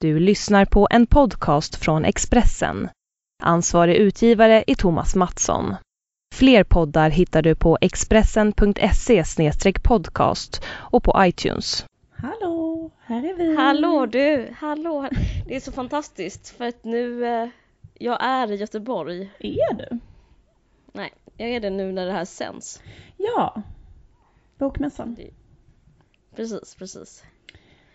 Du lyssnar på en podcast från Expressen. Ansvarig utgivare är Thomas Mattsson. Fler poddar hittar du på expressen.se podcast och på iTunes. Hallå, här är vi. Hallå du, hallå. Det är så fantastiskt för att nu, eh, jag är i Göteborg. Är du? Nej, jag är det nu när det här sänds. Ja. Bokmässan. Precis, precis.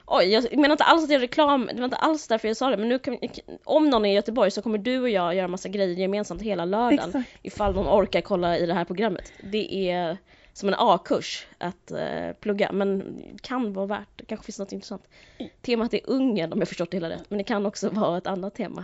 Oj, jag menar inte alls att jag reklam, det var inte alls därför jag sa det, men nu kan, om någon är i Göteborg så kommer du och jag göra massa grejer gemensamt hela lördagen. Exakt. Ifall någon orkar kolla i det här programmet. Det är som en A-kurs att eh, plugga, men kan vara värt, det kanske finns något intressant. Temat är Ungern om jag förstått det hela rätt, men det kan också vara ett annat tema.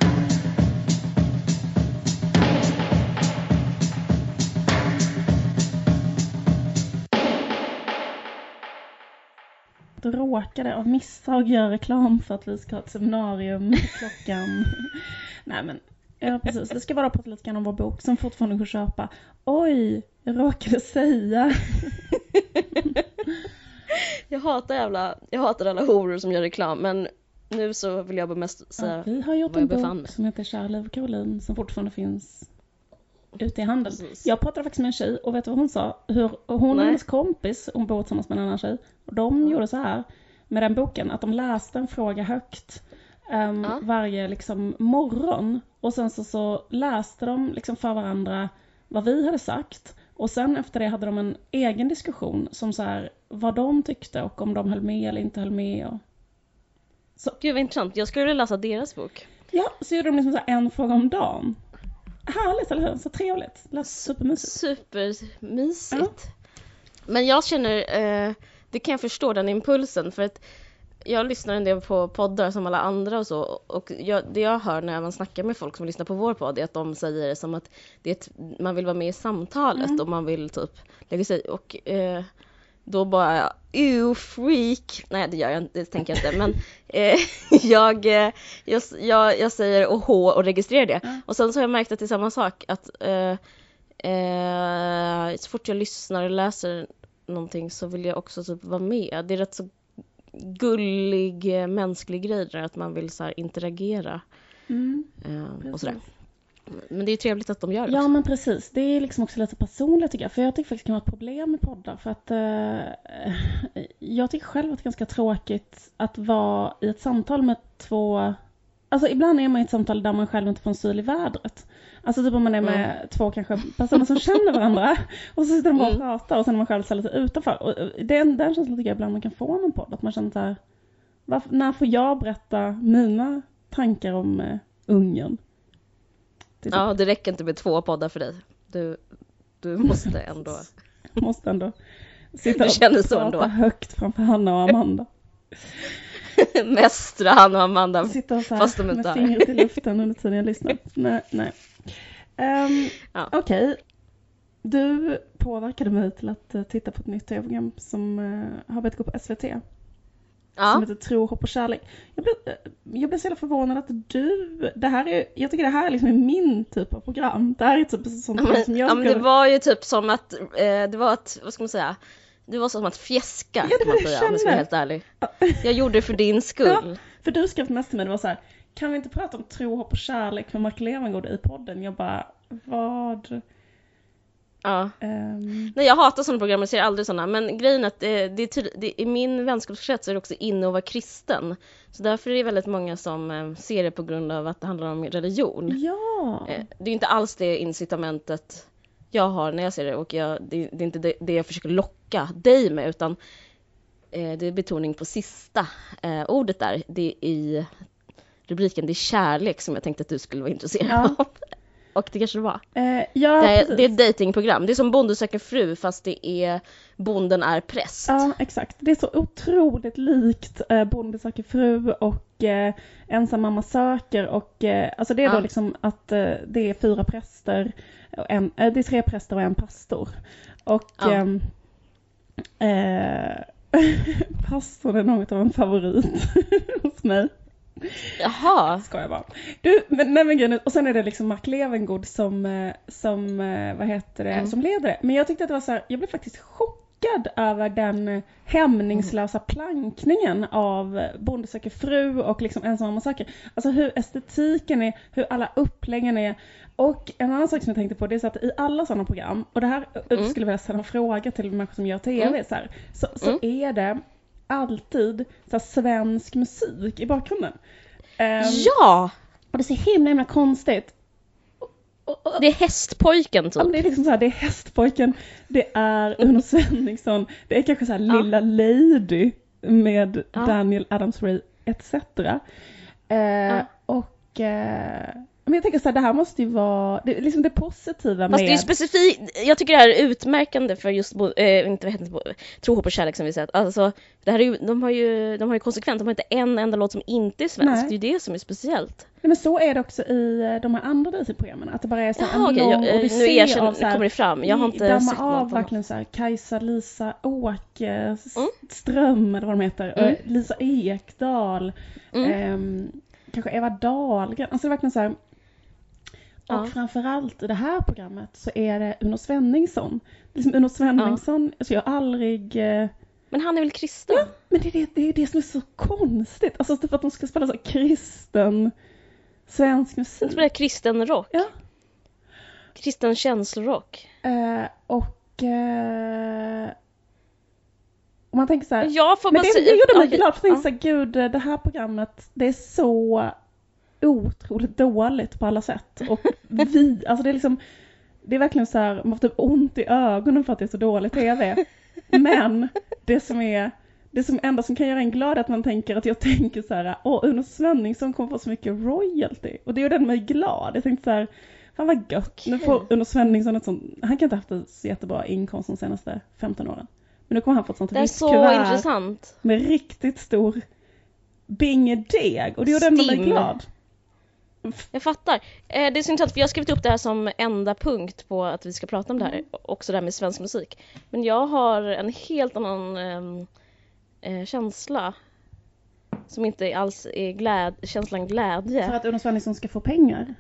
Råkade av misstag göra reklam för att vi ska ha ett seminarium klockan... Nej men, ja precis. Vi ska bara prata lite grann om vår bok som fortfarande går att köpa. Oj, jag råkade säga. Jag hatar jävla, jag hatar alla horor som gör reklam, men nu så vill jag bara mest Ja, säga vi har gjort en bok som heter Kära liv Caroline som fortfarande finns ute i handeln. Precis. Jag pratade faktiskt med en tjej och vet du vad hon sa? Hur hon och Nej. hennes kompis, hon bor tillsammans med en annan tjej, och de gjorde så här med den boken att de läste en fråga högt ehm, Ja. varje liksom morgon och sen så, så läste de liksom för varandra vad vi hade sagt och sen efter det hade de en egen diskussion som så här vad de tyckte och om de höll med eller inte höll med. Och... Gud vad intressant, jag skulle vilja läsa deras bok. Ja, så gjorde de liksom så här en fråga om dagen. Härligt, eller hur? Så trevligt. Lät supermysigt. Supermysigt. Men jag känner, eh, det kan jag förstå den impulsen för att jag lyssnar en del på poddar som alla andra och så och jag, det jag hör när man snackar med folk som lyssnar på vår podd är att de säger det som att det ett, man vill vara med i samtalet och man vill typ lägga sig och eh, då bara ew freak, nej det gör jag inte, det tänker jag inte men eh, jag, eh, jag, jag, jag säger åh och registrerar det och sen så har jag märkt att det är samma sak att eh, eh, så fort jag lyssnar och läser någonting så vill jag också typ vara med. Det är rätt så gullig eh, mänsklig grej där att man vill så interagera Mm. eh, och sådär. Men det är ju trevligt att de gör det. Ja men precis, det är liksom också lite personligt tycker jag. För jag tycker faktiskt det kan vara ett problem med poddar. För att eh, jag tycker själv att det är ganska tråkigt att vara i ett samtal med två Alltså ibland är man i ett samtal där man själv inte får en syl i vädret. Alltså typ om man är med två kanske personer som känner varandra och så sitter de bara och Mm. pratar och sen är man själv så lite utanför. Och eh, den, den känslan tycker jag ibland man kan få med en podd. Att man känner så här, varför, när får jag berätta mina tankar om eh, Ungern? Det typ- Ja, det räcker inte med två poddar för dig. Du, du måste ändå. Måste ändå sitta Du känner så prata ändå. högt framför Hanna och Amanda. Mästra han och Amanda. Sitta och så Fast här de med inte har. fingret i luften under tiden jag lyssnar. Nej, nej. Um, Ja. Okej. Du påverkade mig till att eh, titta på ett nytt tv-program som eh, har börjat gå på SVT. Som Ja, heter Tro, hopp och kärlek. Jag blev, eh, jag blev så jävla förvånad att du, det här är, jag tycker det här är liksom min typ av program. Det här är typ ett sånt program som jag ja, men det var ju typ som att, eh, det var att, vad ska man säga? Det var som att fjäska det kan var det jag jag kände. helt ärlig. Jag gjorde det för din skull. Ja, för du skrev mest till mig, det var så här, kan vi inte prata om tro, hopp och kärlek med Mark Levengood i podden? Jag bara, vad? Ja. Ehm, Nej jag hatar sådana program, jag ser aldrig sådana. Men grejen är att det, det är tydligt, det, i min vänskapskrets är det också inne att vara kristen. Så därför är det väldigt många som eh, ser det på grund av att det handlar om religion. ja. Eh, det är inte alls det incitamentet jag har när jag ser det och jag, det, det är inte det, jag försöker locka dig med utan eh, det är betoning på sista eh, ordet där. Det är i rubriken, det är kärlek som jag tänkte att du skulle vara intresserad Ja. av. Och det kanske det var. Eh, ja, Det är, det är ett datingprogram. Det är som Bonde söker fru fast det är Bonden är präst. Ja, exakt. Det är så otroligt likt eh, Bonde söker fru och eh, Ensam mamma söker och eh, alltså det är då Ja. liksom att eh, det är fyra präster, och en, eh, det är tre präster och en pastor. Och Ja. ehm, eh, pastorn är något av en favorit hos mig. Jaha. Ska jag bara. Du, men, nej men grejen och sen är det liksom Mark Levengood som, eh, som, eh, vad heter det, Mm. som leder det. Men jag tyckte att det var så här, jag blev faktiskt chockad över den hämningslösa plankningen av Bonde söker fru och liksom ensamma saker. Alltså hur estetiken är, hur alla uppläggen är. Och en annan sak som jag tänkte på det är så att i alla sådana program, och det här mm. skulle jag vilja ställa en fråga till människor som gör TV mm. så, här, så, så mm. är det alltid så här, svensk musik i bakgrunden. Um, ja! Och det är så himla himla konstigt. Det är hästpojken typ. Ja, men det är liksom så här, det är hästpojken, det är Uno Svenningsson, det är kanske så här ja. Lilla Lady med ja. Daniel Adams-Ray etc. Eh, ja. Och eh, men jag tänker så här, det här måste ju vara, det, liksom det positiva med... Fast det är specifikt, jag tycker det här är utmärkande för just, äh, inte vad heter det, tro, hopp och kärlek som vi sett. Alltså, det här är ju, de har ju, de har ju konsekvent, de har inte en enda låt som inte är svensk, det är ju det som är speciellt. Nej, men så är det också i eh, de här andra Disney-programmen, att det bara är så här en okay, lång jag, odyssé nu erkänner, av så här, kommer det fram, jag har inte sett av något verkligen så här, Kajsa, Lisa Åk, mm. Ström eller vad de heter, mm. Lisa Ekdahl, mm. eh, kanske Eva Dahlgren, alltså det är verkligen så här och ja. framförallt i det här programmet så är det Uno Svenningsson. Liksom Uno Svenningsson, ja. alltså jag har aldrig... Eh, men han är väl kristen? Ja, men det är det, det, är det som är så konstigt. Alltså typ att de ska spela så kristen svensk musik. De spelar kristen rock. Ja. Kristen känslorock. Eh, och... Eh, och man tänker så här, jag får men det, det gjorde mig glad, för jag tänkte så här, gud det här programmet, det är så otroligt dåligt på alla sätt. Och vi, alltså det är liksom, det är verkligen så här, man får typ ont i ögonen för att det är så dålig TV. Men det som är, det som enda som kan göra en glad är att man tänker att jag tänker så här, åh Uno Svenningsson kommer få så mycket royalty. Och det gjorde mig glad. Jag tänkte så här, fan vad gött. Nu får Uno Svenningsson ett sånt, han kan inte ha haft en så jättebra inkomst de senaste 15 åren. Men nu kommer han få ett sånt kuvert. Det är så intressant. Med riktigt stor bingedeg. Och det gjorde ändå mig glad. Jag fattar. Eh, det är så intressant för jag har skrivit upp det här som enda punkt på att vi ska prata om det här, mm. också det här med svensk musik. Men jag har en helt annan ehm, eh, känsla som inte alls är gläd känslan glädje. För att Uno Svenningsson ska få pengar?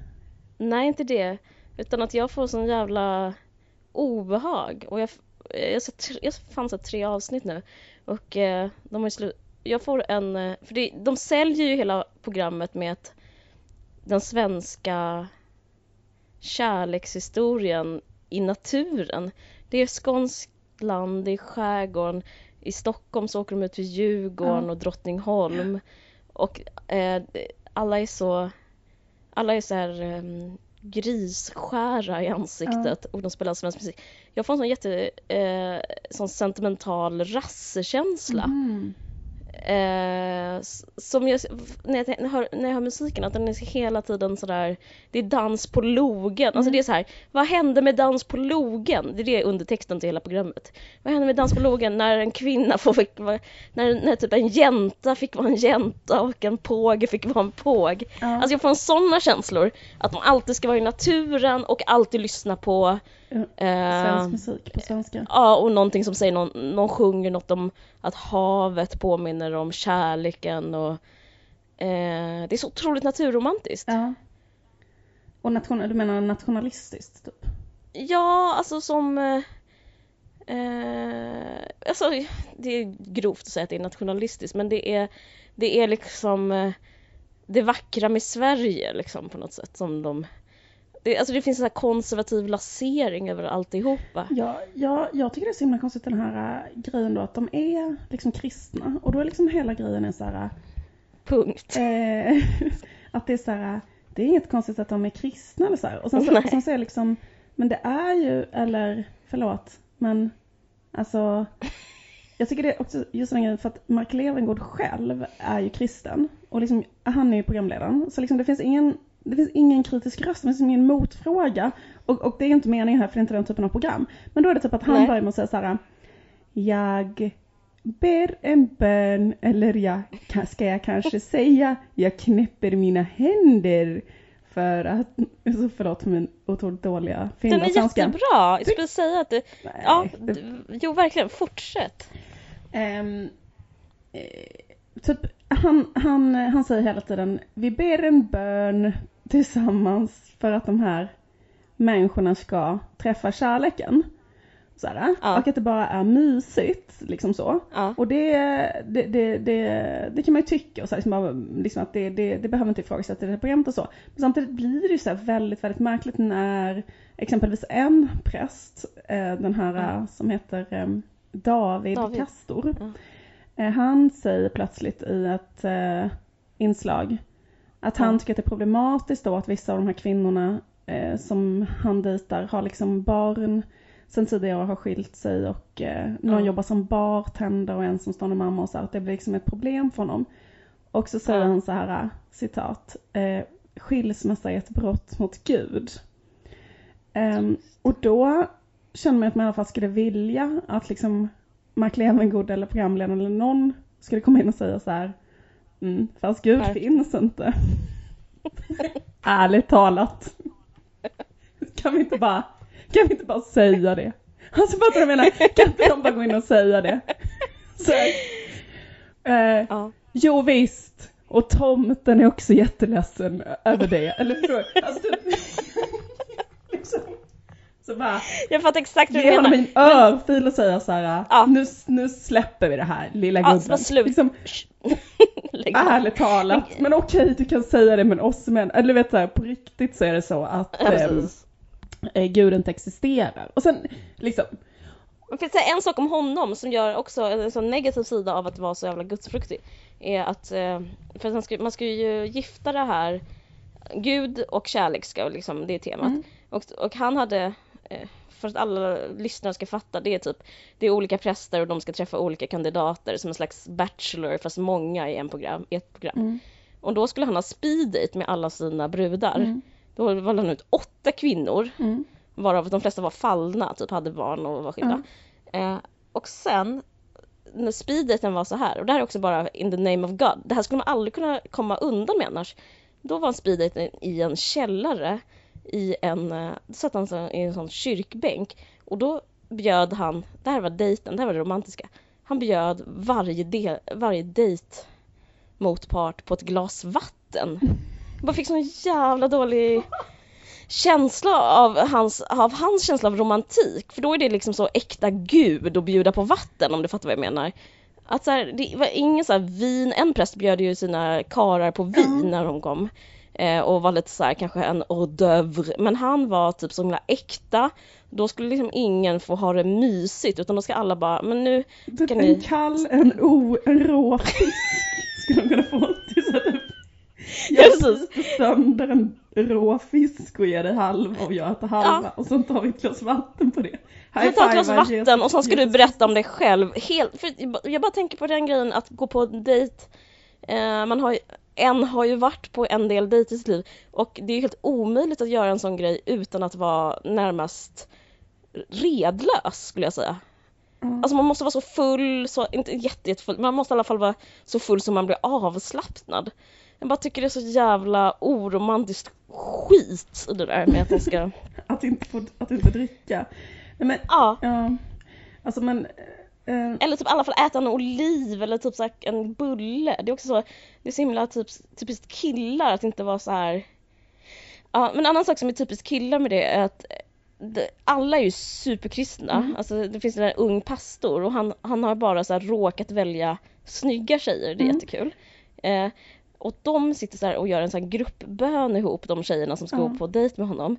Nej, inte det. Utan att jag får sån jävla obehag. Och jag, jag, jag, jag fann så tre avsnitt nu och eh, de har ju Jag får en, eh, för det, de säljer ju hela programmet med att den svenska kärlekshistorien i naturen. Det är skånskt land, det är skärgården. I Stockholm så åker de ut till Djurgården ja. och Drottningholm. Och eh, alla är så alla är så här um, grisskära i ansiktet ja. och de spelar svensk musik. Jag får en sån jätte eh, sån sentimental rassekänsla. Mm. Eh, som jag, när, jag, hör, när jag hör musiken, att den är hela tiden sådär, det är dans på logen. Alltså mm. det är så här, vad hände med dans på logen? Det är det undertexten till hela programmet. Vad hände med dans på logen när en kvinna får, när, när typ en jänta fick vara en jänta och en påge fick vara en påg. Ja. Alltså jag får sådana känslor, att man alltid ska vara i naturen och alltid lyssna på Svensk musik på svenska. Ja, och någonting som säger någon, någon sjunger något om att havet påminner om kärleken och eh, det är så otroligt naturromantiskt. Ja. Och nation, du menar nationalistiskt typ? Ja, alltså som eh, eh, alltså det är grovt att säga att det är nationalistiskt men det är det är liksom eh, det vackra med Sverige liksom på något sätt som de det, alltså det finns en sån konservativ lasering över alltihopa. Ja, ja, jag tycker det är så himla konstigt den här äh, grejen då att de är liksom kristna och då är liksom hela grejen är så här. Äh, Punkt. Eh, att det är så här, äh, det är inget konstigt att de är kristna eller så här. Och sen, så, och sen så är liksom, men det är ju, eller förlåt, men alltså jag tycker det är också just den grejen för att Mark Levengood själv är ju kristen och liksom han är ju programledaren så liksom det finns ingen det finns ingen kritisk röst, det finns ingen motfråga. Och, och det är inte meningen här för det är inte den typen av program. Men då är det typ att han Nej. börjar med att säga så här. Jag ber en bön eller jag, ska jag kanske säga jag knäpper mina händer för att, så förlåt min otroligt dåliga finlandssvenska. Den är jättebra! Jag skulle säga att det, Nej, ja, det... jo verkligen, fortsätt. Um, typ, han, han, han säger hela tiden, vi ber en bön tillsammans för att de här människorna ska träffa kärleken. Såhär, Ja. Och att det bara är mysigt, liksom så. Ja. Och det, det, det, det, det kan man ju tycka, och så här, liksom, liksom att det, det, det behöver inte ifrågasätta det här programmet och så. Men samtidigt blir det ju så väldigt, väldigt märkligt när exempelvis en präst, eh, den här eh, som heter eh, David, David. Kastor, Ja. Eh, han säger plötsligt i ett eh, inslag att han Ja. tycker att det är problematiskt då att vissa av de här kvinnorna eh, som han dejtar har liksom barn sen tidigare har skilt sig och eh, någon Ja. jobbar som bartender och en som med mamma och så här, att det blir liksom ett problem för honom. Och så säger Ja. han så här, eh, citat, eh, skilsmässa är ett brott mot Gud. Ehm, och då känner man att man i alla fall skulle vilja att liksom Mark Levengood eller programledaren eller någon skulle komma in och säga så här, mm, fast Gud Nej. finns inte. Ärligt talat. Kan vi inte bara, kan vi inte bara säga det? Alltså fattar du vad jag menar? Kan inte de bara gå in och säga det? Så, eh, Ja. jo visst, och tomten är också jätteledsen över det. Eller förstår du? Alltså, typ, liksom, så bara, Jag fattar exakt hur ge du honom menar. en örfil och säga så här, Ja. nu, nu släpper vi det här lilla Ja, gubben. slut. Liksom, ärligt talat, men okej du kan säga det men oss män, eller du vet så här, på riktigt så är det så att Ja, ehm, eh, Gud inte existerar. Och sen liksom, Man kan säga en sak om honom som gör också en sån negativ sida av att vara så jävla gudsfruktig. Är att, eh, för att man ska, man ska ju gifta det här, Gud och kärlek ska liksom, det är temat. Mm. Och, och han hade, för att alla lyssnare ska fatta, det är typ, det är olika präster och de ska träffa olika kandidater som en slags bachelor fast många i, en program, i ett program. Mm. Och då skulle han ha speed date med alla sina brudar. Mm. Då valde han ut åtta kvinnor mm, varav de flesta var fallna, typ hade barn och var skilda. Eh, och sen när speeddaten var så här, och det här är också bara in the name of God, det här skulle man aldrig kunna komma undan med annars. Då var en speeddaten i en källare i en, eh, satt han i en sån kyrkbänk och då bjöd han, det här var dejten, det här var det romantiska, han bjöd varje, del, varje dejt motpart på ett glas vatten. Jag bara fick sån jävla dålig känsla av hans, av hans känsla av romantik. För då är det liksom så äkta gud att bjuda på vatten om du fattar vad jag menar. Att så här, det var ingen så här vin, en präst bjöd ju sina karar på vin när de kom. Eh, och var lite så här kanske en hors d'oeuvre. Men han var typ så himla äkta. Då skulle liksom ingen få ha det mysigt utan då ska alla bara, men nu typ en ni- kall, en o, en rå fisk skulle de kunna få. Är så typ, Ja, jag precis. sliter sönder en rå fisk och ger dig halva och jag äter halva och så tar vi ett glas vatten på det. Så ta ett glas vatten och sen ska du Jesus. berätta om dig själv. Helt, för jag bara tänker på den grejen att gå på en dejt. Eh, man har ju, en har ju varit på en del dejter i sitt liv och det är ju helt omöjligt att göra en sån grej utan att vara närmast redlös skulle jag säga. Ja. Alltså man måste vara så full, så, inte jätte, jättefull, men man måste i alla fall vara så full som man blir avslappnad. Jag bara tycker det är så jävla oromantiskt skit i det där med att man ska, Att inte få, att inte dricka. Nej, men, ja. ja. Alltså men, eh, Eller typ i alla fall äta en oliv eller typ så här en bulle. Det är också så, det är så himla typ, typiskt killar att inte vara så här. Ja, men en annan sak som är typiskt killar med det är att det, alla är ju superkristna. Mm. Alltså det finns en ung pastor och han, han har bara så här råkat välja snygga tjejer, det är Mm. jättekul. Eh, och de sitter så här och gör en sån här gruppbön ihop, de tjejerna som ska Ja. gå på dejt med honom.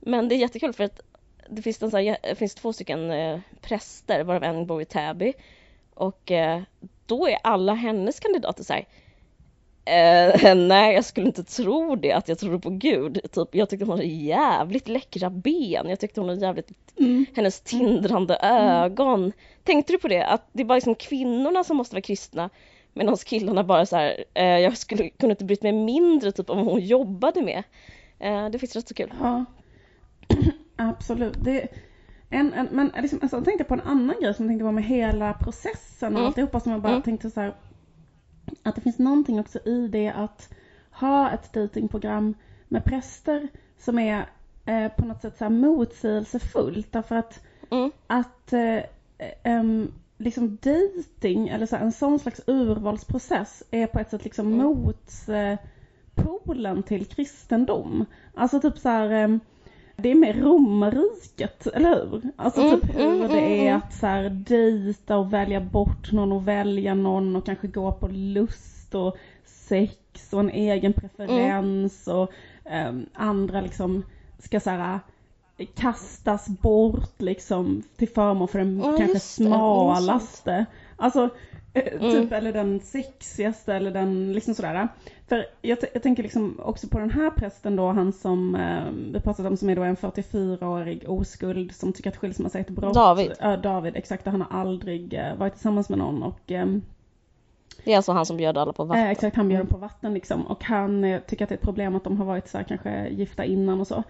Men det är jättekul för att det finns, en så här, det finns två stycken eh, präster varav en bor i Täby. Och eh, då är alla hennes kandidater så här. Eh, nej, jag skulle inte tro det, att jag tror på Gud. Typ, jag tyckte hon hade jävligt läckra ben. Jag tyckte hon hade jävligt, mm, hennes tindrande ögon. Tänkte du på det? Att det är bara liksom kvinnorna som måste vara kristna. Medan killarna bara så här, eh, jag skulle kunde inte brytt mig mindre typ om vad hon jobbade med. Eh, det finns rätt så kul. ja. Absolut. Det, en, en, men liksom, alltså, jag tänkte på en annan grej som jag tänkte på med hela processen och Mm. alltihopa som jag bara Mm. tänkte så här. Att det finns någonting också i det att ha ett datingprogram med präster som är eh, på något sätt så här motsägelsefullt. Därför att, Mm. att eh, em, liksom dating eller så här, en sån slags urvalsprocess är på ett sätt liksom Mm. motpolen till kristendom. Alltså typ så här det är mer romarriket, eller hur? Alltså Mm, typ hur mm, det mm, är mm. att så här dejta och välja bort någon och välja någon och kanske gå på lust och sex och en egen preferens och ehm, andra liksom ska så här kastas bort liksom till förmån för den Ja, kanske smalaste. Alltså eh, Mm. typ eller den sexigaste eller den liksom sådär. För jag, jag tänker liksom också på den här prästen då, han som eh, vi pratat om som är då en 44-årig oskuld som tycker att skilsmässa är ett brott. David. Ja, David, exakt. Han har aldrig eh, varit tillsammans med någon och ehm, Det är alltså han som bjöd alla på vatten. Eh, exakt, han bjöd dem på vatten liksom. Och han eh, tycker att det är ett problem att de har varit så här, kanske gifta innan och så.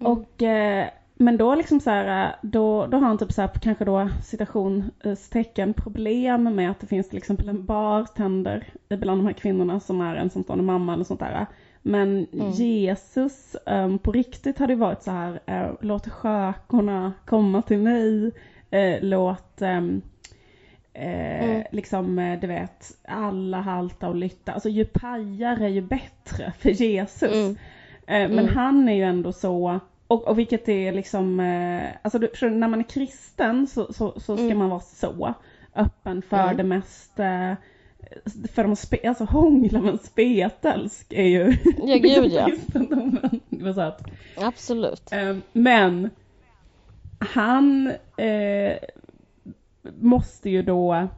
Mm. Och, eh, men då liksom så här, då, då har han typ så här, kanske då citationstecken problem med att det finns till exempel en bartender bland de här kvinnorna som är ensamstående mamma eller sånt där. Men Mm. Jesus eh, på riktigt hade ju varit så här, eh, låt skökorna komma till mig, eh, låt ehm, Eh, Mm. Liksom, eh, du vet, alla halta och lytta. Alltså ju pajare ju bättre för Jesus. Mm. Eh, men Mm. han är ju ändå så, och, och vilket är liksom, eh, alltså när man är kristen så, så, så ska Mm. man vara så öppen för Mm. det mest, eh, för de spe, alltså hångla med en spetälsk är ju Ja, gud, ja. kristendomen. Så att, Absolut. Eh, Men han eh, måste ju då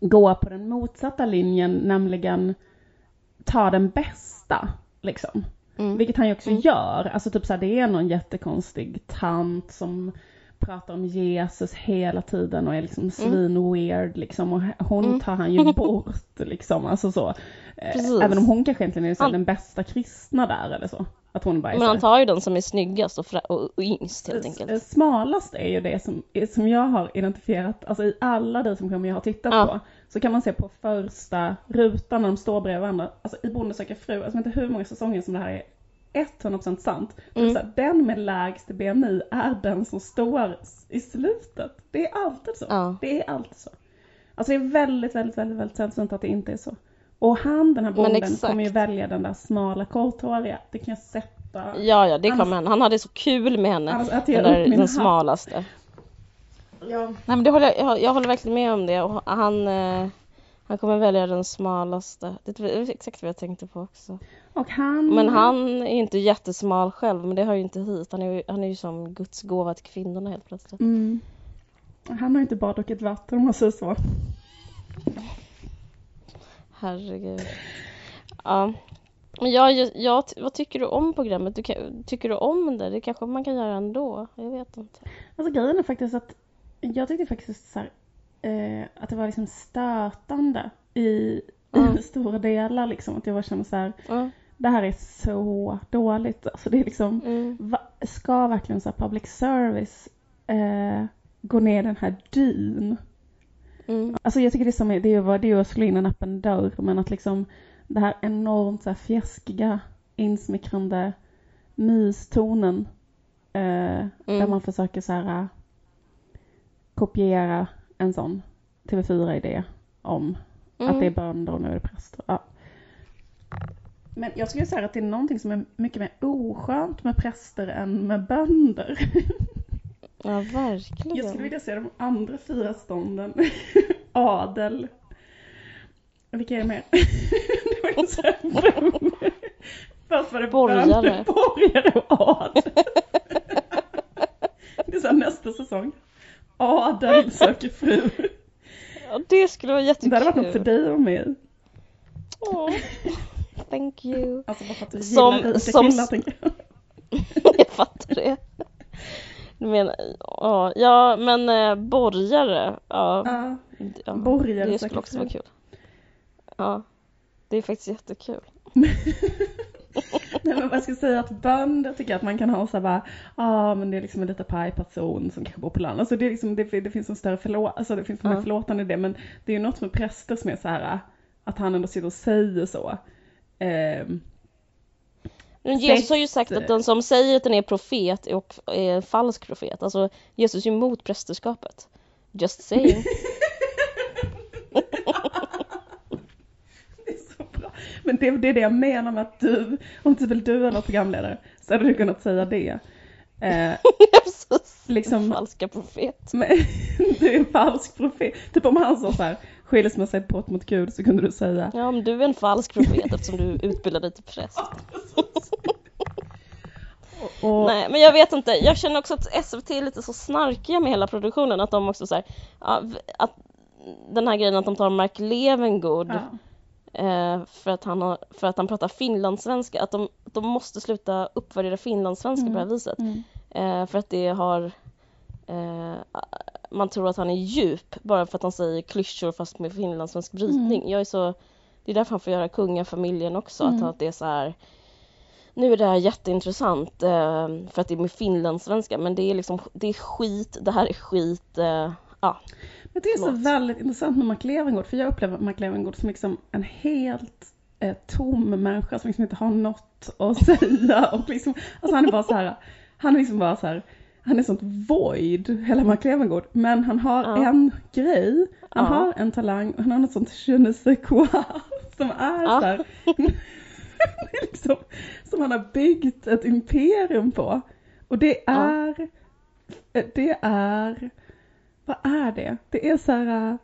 gå på den motsatta linjen, nämligen ta den bästa. Liksom. Mm. Vilket han ju också Mm. gör. Alltså typ såhär, det är någon jättekonstig tant som pratar om Jesus hela tiden och är liksom svin weird liksom och hon Mm. tar han ju bort liksom, alltså så. Eh, Precis. Även om hon kanske egentligen är så Han- den bästa kristna där eller så. Att hon bara är Men han tar ju den som är snyggast och, och, och yngst helt enkelt. Smalast är ju det som, som jag har identifierat, alltså i alla Disneyprogram jag har tittat Ja. på, så kan man se på första rutan när de står bredvid varandra, alltså i Bonde söker fru, alltså jag vet inte hur många säsonger som det här är 100% sant. Mm. Så den med lägst BMI är den som står i slutet. Det är alltid så. Ja. Det är alltid så. Alltså det är väldigt, väldigt, väldigt, väldigt sällsynt att det inte är så. Och han, den här bonden, kommer ju välja den där smala korthåriga. Det kan jag sätta. Ja, ja, det kommer han. Han hade så kul med henne. Äter Den, där, den hatt. smalaste. Ja. Nej men det håller, jag- jag, håller verkligen med om det och han, eh, han kommer välja den smalaste. Det är exakt vad jag tänkte på också. Och han... Men han är inte jättesmal själv men det hör ju inte hit. Han är, ju- han är ju som Guds gåva till kvinnorna helt plötsligt. Mm. Han har inte bara druckit vatten om man säger så. Herregud. Ja. Men jag, jag, vad tycker du om programmet? Du tycker du om det? Det kanske man kan göra ändå? Jag vet inte. Alltså grejen är faktiskt att jag tyckte faktiskt så här, eh, att det var liksom stötande i, Mm. i stora delar liksom. Att jag bara kände så här, Ja. det här är så dåligt. Alltså det är liksom, Mm. va, ska verkligen så public service eh, gå ner den här dyn? Mm. Alltså jag tycker det är som, det är ju det att slå in en öppen dörr men att liksom det här enormt så här fjäskiga, insmickrande mystonen eh, där man försöker så här kopiera en sån TV4-idé om Mm. att det är bönder och nu är det präster. Ja. Men jag skulle säga att det är någonting som är mycket mer oskönt med präster än med bönder. Ja, verkligen. Jag skulle vilja se de andra fyra stånden. Adel. Vilka är det mer? det var så. Först var det Borgare. bönder, borgare och adel. det är så nästa säsong. Adel söker fru. Ja, det skulle vara jättekul. Det hade varit något för dig och mig. Åh, Thank you. Alltså bara för att du Som- gillar rika som- killar tänker jag. Jag fattar det. Du menar, ja, ja men eh, borgare, ja. Ja, ja. borgare Det skulle också vara kul. Ja, det är faktiskt jättekul. Nej men vad ska jag säga att bönder tycker att man kan ha så här bara, ja men det är liksom en lite paj person som kanske bor på landet. Alltså det är liksom, det, det finns en större förlåt, alltså det finns en mer förlåtande i det men det är ju något med präster som är så här att han ändå sitter och säger så. Ehm, Men Jesus har ju sagt att den som säger att den är profet är, och är falsk profet. Alltså Jesus är emot prästerskapet. Just saying. det är så bra. Men det, det är det jag menar med att du, om till exempel du var programledare, så hade du kunnat säga det. Eh, liksom, falska profet. men, du är en falsk profet. Typ om han sa så här, skilsmässa är ett brott mot Gud, så kunde du säga. Ja, men du är en falsk profet eftersom du utbildar dig till präst. Och, Nej, men jag vet inte. Jag känner också att SVT är lite så snarkiga med hela produktionen. Att de också så här, ja, v- att den här grejen att de tar Mark Levengood ja. Eh, för, att han har, för att han pratar finlandssvenska. Att de, de måste sluta uppvärdera finlandssvenska på det här viset. Mm. Eh, för att det har eh, man tror att han är djup bara för att han säger klyschor fast med finlandssvensk brytning. Jag är så, det är därför han får göra kungafamiljen också. Mm. Att, att det är så här nu är det här jätteintressant eh, för att det är med finlandssvenska men det är liksom det är skit, det här är skit. Ja. Men det är så väldigt intressant med Mark Levengood, för jag upplever Mark Levengood som liksom en helt eh, tom människa som liksom inte har något att säga. Och liksom, alltså han är bara så här, han är liksom bara så här, han är sånt void, hela Mark Levengood. Men han har Ja. en grej, han Ja. har en talang, och han har något sånt je ne sais quoi som är Ja. så här, liksom, som han har byggt ett imperium på. Och det är, det är, vad är det? Det är så här,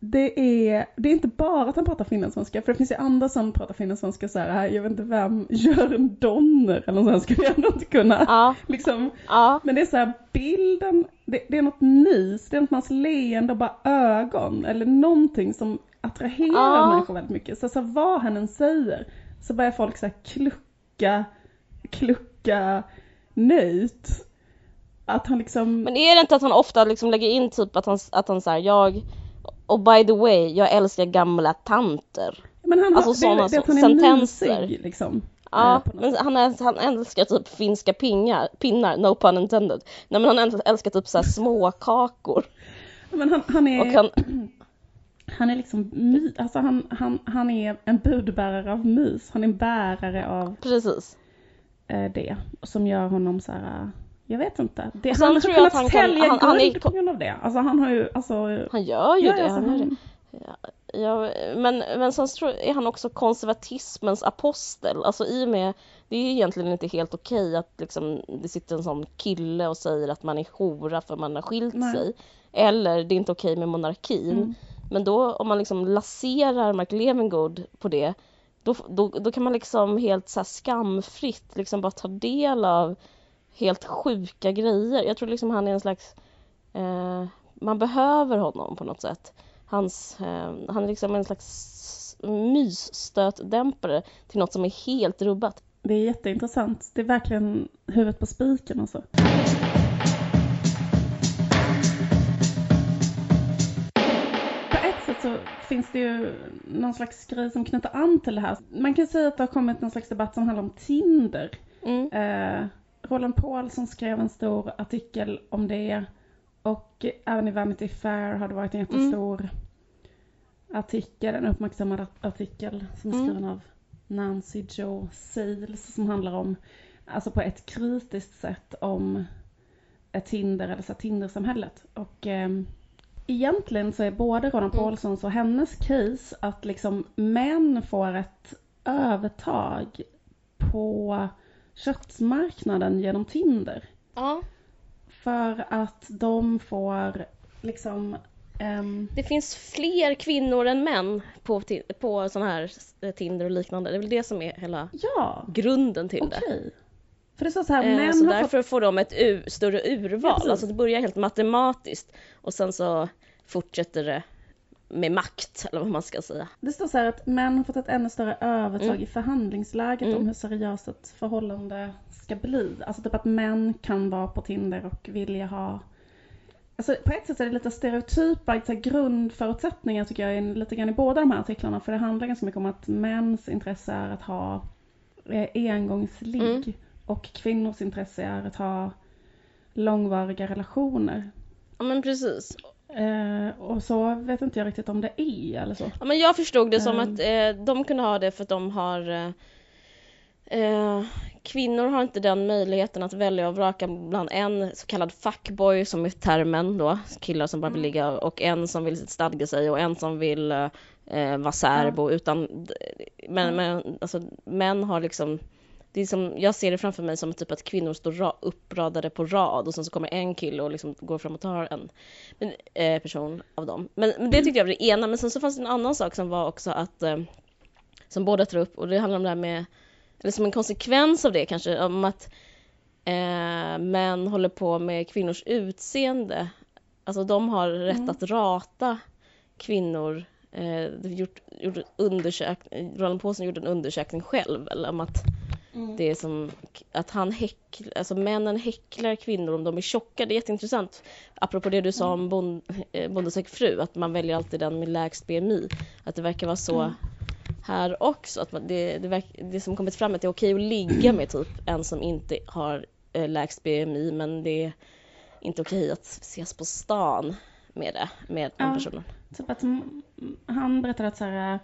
det är, det är inte bara att han pratar finlandssvenska, för det finns ju andra som pratar finlandssvenska så här, jag vet inte vem, Jörn Donner eller något sånt skulle jag ändå inte kunna, Ja, liksom, ja, men det är så här, bilden, det, det är något mys, det är något med hans leende och bara ögon, eller någonting som attraherar Ja. människor väldigt mycket. Så, så vad han än säger, så börjar folk så här klucka, klucka nöjt. Att han liksom, men är det inte att han ofta liksom lägger in typ att han, att han säger jag och by the way, jag älskar gamla tanter. men han, alltså sådana det, det är sentenser. mysig liksom. Ja, eh, men han, är, han älskar typ finska pingar, pinnar, no pun intended. Nej men han äl- älskar typ såhär småkakor. Men han, han är, Och han, han är liksom, my, alltså han, han, han är en budbärare av mys. Han är en bärare av precis. eh, det. Som gör honom så här, eh, jag vet inte. Det, sen han har tror jag kunnat att han kan- sälja han- han är- guld på grund av det. Alltså han har ju, alltså. Han gör ju ja, det. alltså, han han, Ja, men, men sen tror, är han också konservatismens apostel. Alltså i och med, det är egentligen inte helt okej att liksom, det sitter en sån kille och säger att man är hora för man har skilt Nej. sig. Eller det är inte okej med monarkin. Mm. Men då om man liksom laserar Mark Levengood på det, då, då, då kan man liksom helt så skamfritt liksom bara ta del av helt sjuka grejer. Jag tror liksom han är en slags, eh, man behöver honom på något sätt. Hans, eh, han är liksom en slags mysstötdämpare till något som är helt rubbat. det är jätteintressant. Det är verkligen huvudet på spiken alltså. På ett sätt så finns det ju någon slags grej som knyter an till det här. Man kan säga att det har kommit någon slags debatt som handlar om Tinder. Mm. Eh, Roland Paulsson skrev en stor artikel om det. Och även i Vanity Fair har det varit en jättestor artikel, en uppmärksammad art- artikel som är Mm. skriven av Nancy Jo Sales som handlar om, alltså på ett kritiskt sätt om ett Tinder eller så Tindersamhället. Och ehm, egentligen så är både Roland Mm. Paulssons och hennes case att liksom män får ett övertag på köttsmarknaden genom Tinder. Ja, För att de får liksom ehm, det finns fler kvinnor än män på, på sån här eh, Tinder och liknande. Det är väl det som är hela ja, grunden till det. okej. För det står så här, Eh, män så har därför fått, får de ett större urval. precis. alltså det börjar helt matematiskt och sen så fortsätter det med makt eller vad man ska säga. det står så här att män har fått ett ännu större övertag Mm. i förhandlingsläget Mm. om hur seriöst ett förhållande ska bli. Alltså typ att män kan vara på Tinder och vilja ha Alltså på ett sätt är det lite stereotypa så grundförutsättningar tycker jag är lite grann i båda de här artiklarna. För det handlar ganska mycket om att mäns intresse är att ha eh, engångsligg. Mm. Och kvinnors intresse är att ha långvariga relationer. Ja men precis. Eh, och så vet inte jag riktigt om det är eller så. Ja, men jag förstod det som Mm. att eh, de kunde ha det för att de har eh, eh, kvinnor har inte den möjligheten att välja och vraka bland en så kallad fuckboy som är termen då, killar som bara vill Mm. ligga och en som vill stadga sig och en som vill eh, vara särbo utan men, men alltså män har liksom det är som, jag ser det framför mig som typ att kvinnor står ra, uppradade på rad och sen så kommer en kille och liksom går fram och tar en men, eh, person av dem. Men, men det tyckte jag var det ena, men sen så fanns det en annan sak som var också att eh, som båda tar upp och det handlar om det här med eller som en konsekvens av det kanske, om att eh, män håller på med kvinnors utseende. Alltså de har rätt Mm. att rata kvinnor. Eh, gjort, gjort undersökning, Roland Paulsen gjorde en undersökning själv, eller om att Mm. det är som att han häcklar, alltså männen häcklar kvinnor om de är tjocka. Det är jätteintressant. Apropå det du sa om bond, eh, Bonde söker fru, att man väljer alltid den med lägst BMI. Att det verkar vara så Mm. här också. Att det, det, verk, det som kommit fram är att det är okej att ligga med typ en som inte har eh, lägst BMI men det är inte okej att ses på stan med det, med den Ja. personen. Typ att mm, han berättade att så här, äh,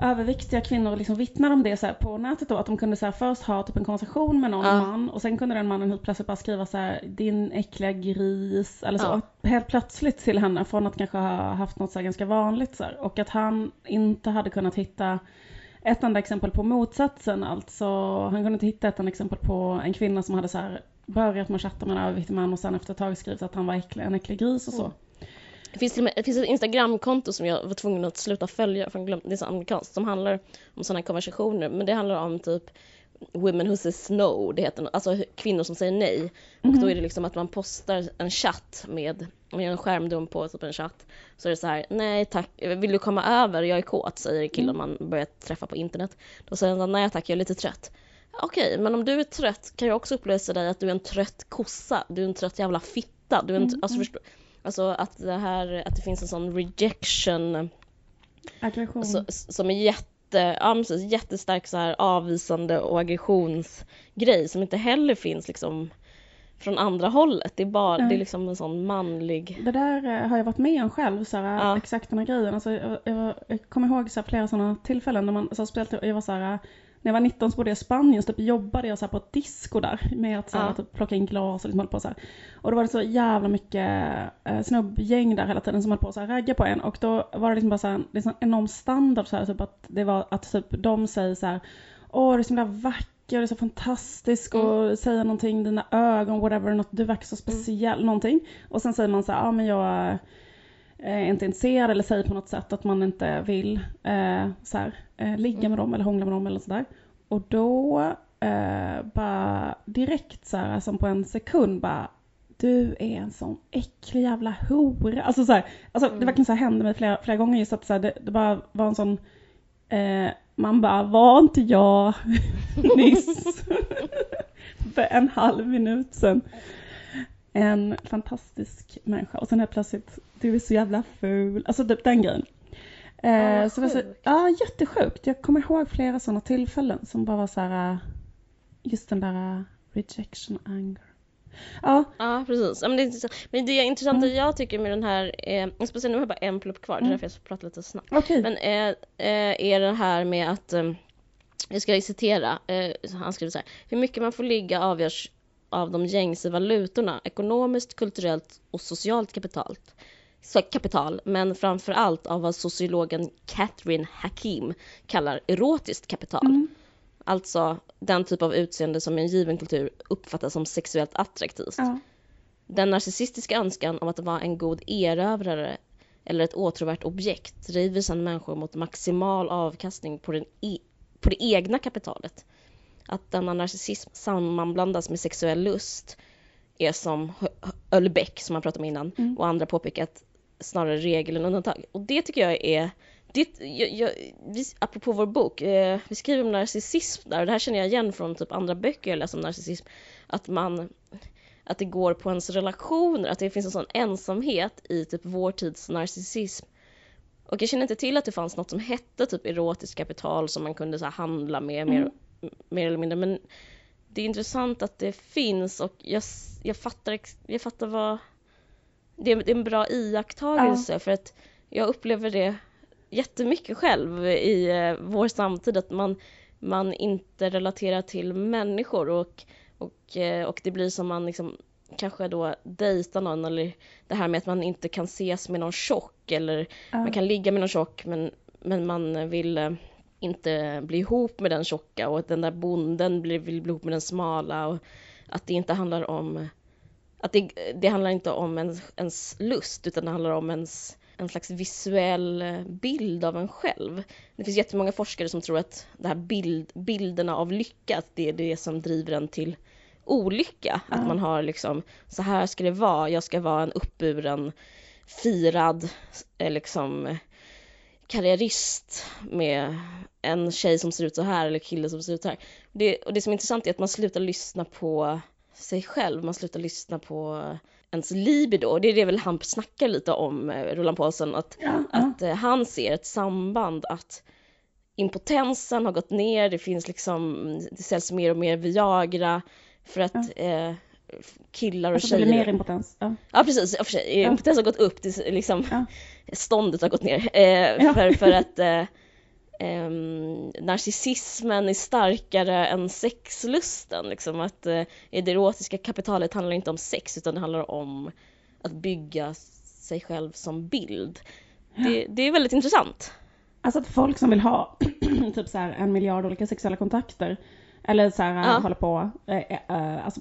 överviktiga kvinnor liksom vittnade om det så på nätet då. Att de kunde så först ha typ en konversation med någon Ja. man och sen kunde den mannen helt plötsligt bara skriva så här, din äckliga gris eller så. Ja. Helt plötsligt till henne från att kanske ha haft något så här ganska vanligt så här. Och att han inte hade kunnat hitta ett enda exempel på motsatsen. Alltså han kunde inte hitta ett enda exempel på en kvinna som hade så här börjat med att chatta med en överviktig man och sen efter ett tag skrivit att han var äcklig, en äcklig gris och så. Mm. Det finns, och med, det finns ett Instagramkonto som jag var tvungen att sluta följa för glömde, det är så amerikanskt, som handlar om sådana här konversationer. Men det handlar om typ Women who says no, det heter, alltså kvinnor som säger nej. Och Mhm. då är det liksom att man postar en chatt med, man gör en skärmdump på typ en chatt. Så är det så här, nej tack, vill du komma över, jag är kåt, säger killen man börjar träffa på internet. Då säger han, nej tack, jag är lite trött. Okej, men om du är trött kan jag också upplysa dig att du är en trött kossa, du är en trött jävla fitta. Du är en, Mm, alltså, mm. Alltså att det här, att det finns en sån rejection Aggression. så, som är jätte, ja, precis, jättestark så här avvisande och aggressionsgrej som inte heller finns liksom från andra hållet. Det är bara, Nej. det är liksom en sån manlig... Det där eh, har jag varit med om själv, så här, Ja. exakt den här grejen. Alltså, jag, jag, jag kommer ihåg så här, flera sådana tillfällen när man, så speciellt jag var så här, när jag var 19 så bodde jag i Spanien så typ jobbade jag så på ett disco där med att så här, Ja. typ, plocka in glas och liksom höll på så här. Och då var det så jävla mycket eh, snubbgäng där hela tiden som höll på så här, ragga på en och då var det liksom bara så här, det är sån enorm standard så här, typ att det var att typ de säger så här, åh du är så himla vacker, du är så fantastisk och säger någonting, dina ögon, whatever, något, du verkar så speciell, någonting. Och sen säger man så här, ja men jag eh, är inte intresserad eller säger på något sätt att man inte vill eh, så här, eh, ligga med dem eller hångla med dem eller sådär. Och då eh, bara direkt så här som på en sekund bara du är en sån äcklig jävla hora. Alltså så här, alltså det verkligen så här hände mig flera, flera gånger just att så här, det, det bara var en sån eh, man bara, var inte jag nyss för en halv minut sedan en fantastisk människa och sen helt plötsligt, du är så jävla ful. Alltså typ den grejen. Eh, Ja, så så, ja, jättesjukt. Jag kommer ihåg flera sådana tillfällen som bara var så här, eh, just den där eh, rejection anger. Ja, Ja, precis. Ja, men, det är intressant. men det intressanta jag tycker med den här, eh, speciellt nu har jag bara en plupp kvar, det är Mm. därför jag ska prata lite snabbt. okej. Men eh, eh, är det här med att, eh, jag ska citera, han skriver så här, hur mycket man får ligga avgörs av de gängse valutorna, ekonomiskt, kulturellt och socialt kapital. Så kapital, men framför allt av vad sociologen Catherine Hakim kallar erotiskt kapital. Mm. Alltså den typ av utseende som i en given kultur uppfattas som sexuellt attraktivt. Ja. Den narcissistiska önskan om att vara en god erövrare eller ett åtråvärt objekt driver sedan människor mot maximal avkastning på, den e- på det egna kapitalet. Att denna narcissism sammanblandas med sexuell lust är som Ölbeck, som man pratade om innan, Mm. och andra påpekat snarare regel än undantag. Och det tycker jag är det, jag, jag, vi, apropå vår bok, eh, vi skriver om narcissism där och det här känner jag igen från typ andra böcker jag läst om narcissism. Att man att det går på ens relationer, att det finns en sån ensamhet i typ vår tids narcissism. Och jag känner inte till att det fanns något som hette typ erotiskt kapital som man kunde så handla med mer, mer eller mindre. Men det är intressant att det finns och jag, jag, fattar, jag fattar vad... Det är, en bra iakttagelse för att jag upplever det jättemycket själv i eh, vår samtid att man man inte relaterar till människor och, och, eh, och det blir som man liksom kanske då dejtar någon eller det här med att man inte kan ses med någon tjock eller Ja. man kan ligga med någon tjock men, men man vill eh, inte bli ihop med den tjocka och att den där bonden blir, vill bli ihop med den smala och att det inte handlar om att det, det handlar inte om ens, ens lust utan det handlar om ens en slags visuell bild av en själv. Det finns jättemånga forskare som tror att det här bild, bilderna av lycka, att det är det som driver en till olycka. Ja. Att man har liksom, så här ska det vara, jag ska vara en uppburen, firad, eh, liksom karriärist med en tjej som ser ut så här eller kille som ser ut så här. Det, och det som är intressant är att man slutar lyssna på sig själv, man slutar lyssna på ens libido. Och det är det väl han snackar lite om, eh, Roland Paulsen, att, Ja, ja. att eh, han ser ett samband att impotensen har gått ner, det finns liksom, det säljs mer och mer Viagra för att eh, killar och Alltså tjejer... blir mer impotens. Ja. Ja precis, för sig. Ja. Impotensen har gått upp, det liksom, Ja. ståndet har gått ner. Eh, Ja. för, för att eh, ehm, narcissismen är starkare än sexlusten. Liksom, att eh, det erotiska kapitalet handlar inte om sex utan det handlar om att bygga sig själv som bild. Det, det är väldigt intressant. Alltså att folk som vill ha typ så en miljard olika sexuella kontakter eller så här Ja. hålla på. Eh, eh, alltså,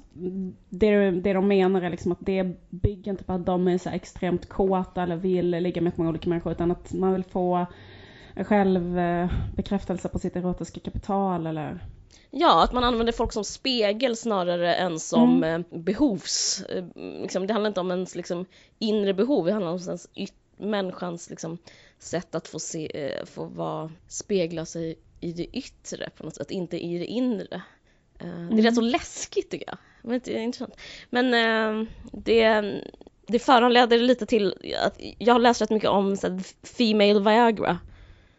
det, det de menar är liksom att det bygger inte på att de är så extremt kåta eller vill ligga med många olika människor utan att man vill få själv eh, bekräftelse på sitt erotiska kapital eller Ja, att man använder folk som spegel snarare än som Mm. eh, behovs... Eh, liksom, det handlar inte om ens liksom, inre behov, det handlar om ens yt- människans liksom, sätt att få, se, få vara, spegla sig i det yttre på något sätt, inte i det inre. Det är Mm. rätt så läskigt tycker jag. Men det är intressant. Men det, det föranleder lite till att jag har läst rätt mycket om så här, Female Viagra.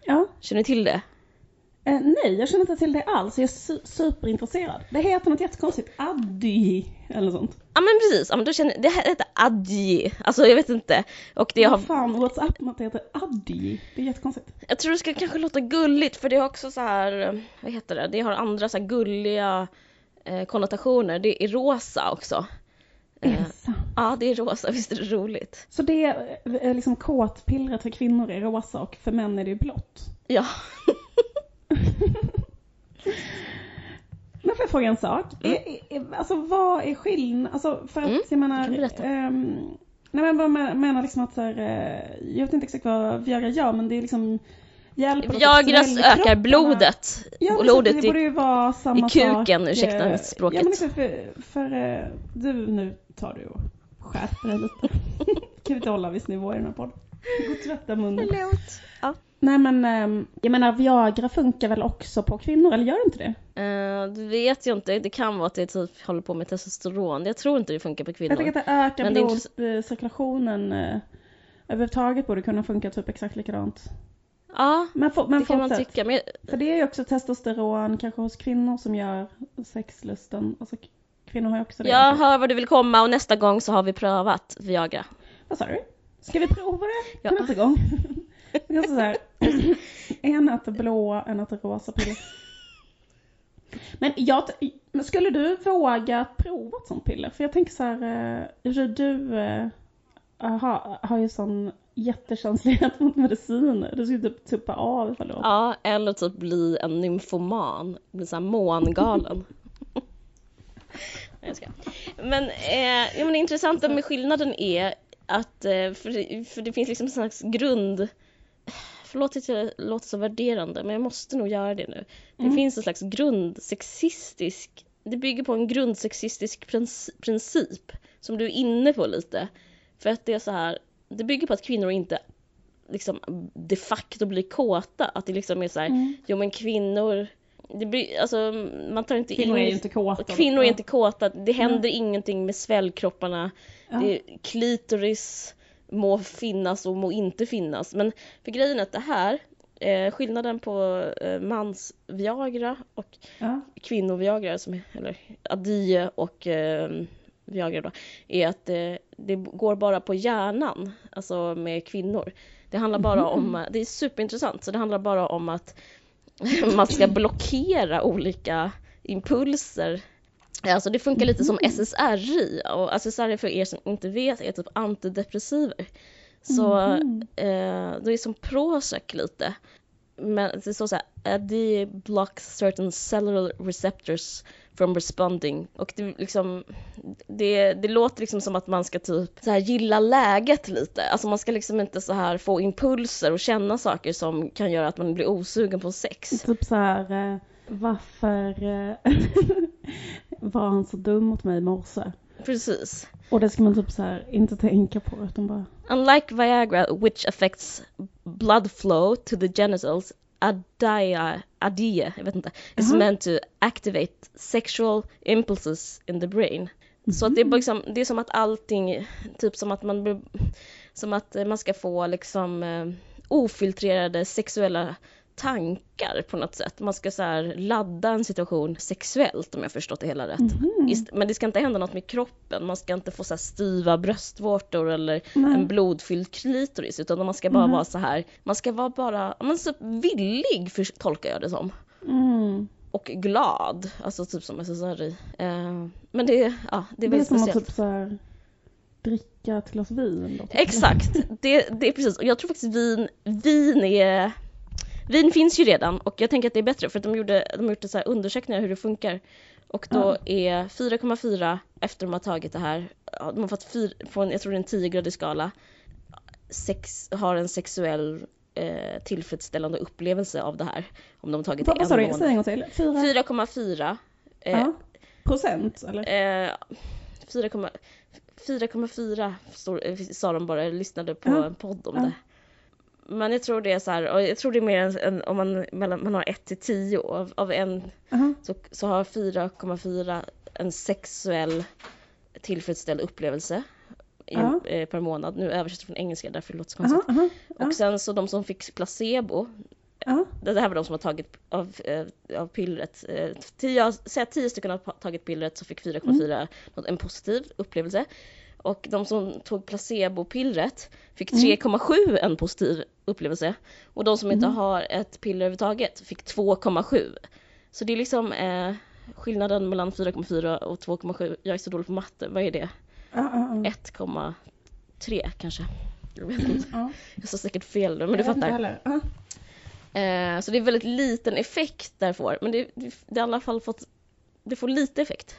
Ja, Känner ni till det? eh, nej jag känner inte till det alls. Jag är su- superintresserad. Det heter något jättekonstigt. Addy eller sånt. Ja men precis, ja, men då känner, det här heter Adji, alltså jag vet inte. Och det har, Vad fan, WhatsApp heter Addy. Det är jättekonstigt. jag tror det ska kanske låta gulligt för det har också så här, eh, vad heter det, det har andra så här gulliga eh, konnotationer. Det är rosa också. Är Eh, det sant? ja det är rosa, visst är det roligt? Så det är eh, liksom kåtpillret för kvinnor är rosa och för män är det ju blått. Ja. Men får jag fråga en sak? Är, är, alltså vad är skillnaden? Alltså för att Mm, jag menar... ehm, nej men vad men- menar liksom att så här, eh, jag vet inte exakt vad Viagra gör men det är liksom Viagras ökar blodet. Ja, blodet det borde ju vara samma i kuken, sak. ursäkta eh, språket. Ja men liksom för, för eh, du nu tar du och skärper dig lite. kan vi inte hålla viss nivå i den här podden? Gå tvätta munnen. Förlåt. Ja. Nej men ehm, jag menar Viagra funkar väl också på kvinnor eller gör det inte det? Eh, det vet jag inte, det kan vara att det typ håller på med testosteron. Jag tror inte det funkar på Jag kvinnor. tänker att det ökar blodcirkulationen överhuvudtaget borde kunna funka typ exakt likadant. Ja, Men, for, men det kan man tycka. Men För det är ju också testosteron kanske hos kvinnor som gör sexlusten. Alltså kvinnor har ju också det. jag hör vad du vill komma och nästa gång så har vi prövat Viagra. Vad sa du? Ska vi prova det Ja. nästa gång? Så här, en äter blå, en äter rosa piller. Men jag, men skulle du våga prova ett sånt piller? För jag tänker så här, eh, du eh, har, har ju sån jättekänslighet mot mediciner. Du skulle typ tuppa av ifall du Ja, eller typ bli en nymfoman, bli såhär mångalen. Nej, jag ska. Men, eh, ja, men det intressanta med skillnaden är att, eh, för, det- för det finns liksom en slags grund, förlåt att jag låter så värderande, men jag måste nog göra det nu. Det Mm. finns en slags grundsexistisk, det bygger på en grundsexistisk princi- princip, som du är inne på lite. För att det är så här, det bygger på att kvinnor inte liksom de facto blir kåta. Att det liksom är så här, Mm. jo men kvinnor, det blir, alltså man tar inte Kvinnor in... är inte kåta. Kvinnor är inte kåta, det händer ingenting med svällkropparna. Ja. Det, klitoris må finnas och må inte finnas. Men för grejen är att det här, eh, skillnaden på eh, mans Viagra och Ja. kvinnoviagra, som eller Adie och eh, Viagra då, är att eh, det går bara på hjärnan, alltså med kvinnor. Det handlar bara Mhm. om, det är superintressant, så det handlar bara om att man ska blockera olika impulser. Alltså det funkar lite som SSRI och SSRI för er som inte vet är typ antidepressiver. Så Mhm. eh, det är som Prozac lite. Men det står så här, AD blocks certain cellular receptors from responding. Och det, liksom, det, det låter liksom som att man ska typ så här gilla läget lite. Alltså man ska liksom inte så här få impulser och känna saker som kan göra att man blir osugen på sex. Typ så här, eh, varför eh, var han så dum mot mig i morse? Precis. Och det ska man typ så här inte tänka på utan bara, Unlike Viagra, which affects blood flow to the genitals, Adia, Adia jag vet inte, is Jaha. meant to activate sexual impulses in the brain. Så att det är, bara liksom, det är som att allting, typ som att man som att man ska få liksom eh, ofiltrerade sexuella tankar på något sätt. Man ska så ladda en situation sexuellt om jag förstått det hela rätt. Ist- Men det ska inte hända något med kroppen, man ska inte få så här styva bröstvårtor eller Nej. en blodfylld klitoris utan man ska bara Mhm. vara så här. man ska vara bara, men så villig för, tolkar jag det som. Mm. Och glad, alltså typ som SSRI. Eh, men det, är- ja, det Det är är väldigt som att speciellt. typ så här, dricka ett glas vin. Då, typ. Exakt, det, det är precis. Och jag tror faktiskt vin, vin är Vin finns ju redan och jag tänker att det är bättre för att de, gjorde, de har gjort så här undersökningar hur det funkar. Och då är 4,4 efter de har tagit det här, de har fått fyr, på en, jag tror det är en 10-gradig skala, sex, har en sexuell eh, tillfredsställande upplevelse av det här. Om de har tagit det en du? Säg en månad. gång till. Fyra 4,4 eh, ja. procent eller? Eh, 4,4 4,4 står- eh, sa de bara, jag lyssnade på Ja. en podd om Ja. det. Men jag tror det är så här, och jag tror det är mer än, än om man, mellan, man har 1 till 10 av, av en Aha. så, så har 4,4 en sexuell tillfredsställd upplevelse i, Ja. eh, per månad. Nu översätter jag från engelska därför det låter så Aha, konstigt. aha, ja. Och sen så de som fick placebo, det här var de som har tagit av, eh, av pillret. Eh, tio, säg att tio stycken har tagit pillret så fick 4,4 något- en positiv upplevelse. Och de som tog placebopillret fick 3,7 en positiv upplevelse. Och de som inte har ett piller överhuvudtaget fick 2,7. Så det är liksom eh, skillnaden mellan 4,4 och 2,7. Jag är så dålig på matte, vad är det? Ja. 1,3 kanske? Jag vet inte. Ja. Jag sa säkert fel nu, men du inte fattar. Eh, så det är väldigt liten effekt där får, men det, det, det har i alla fall fått, det får lite effekt.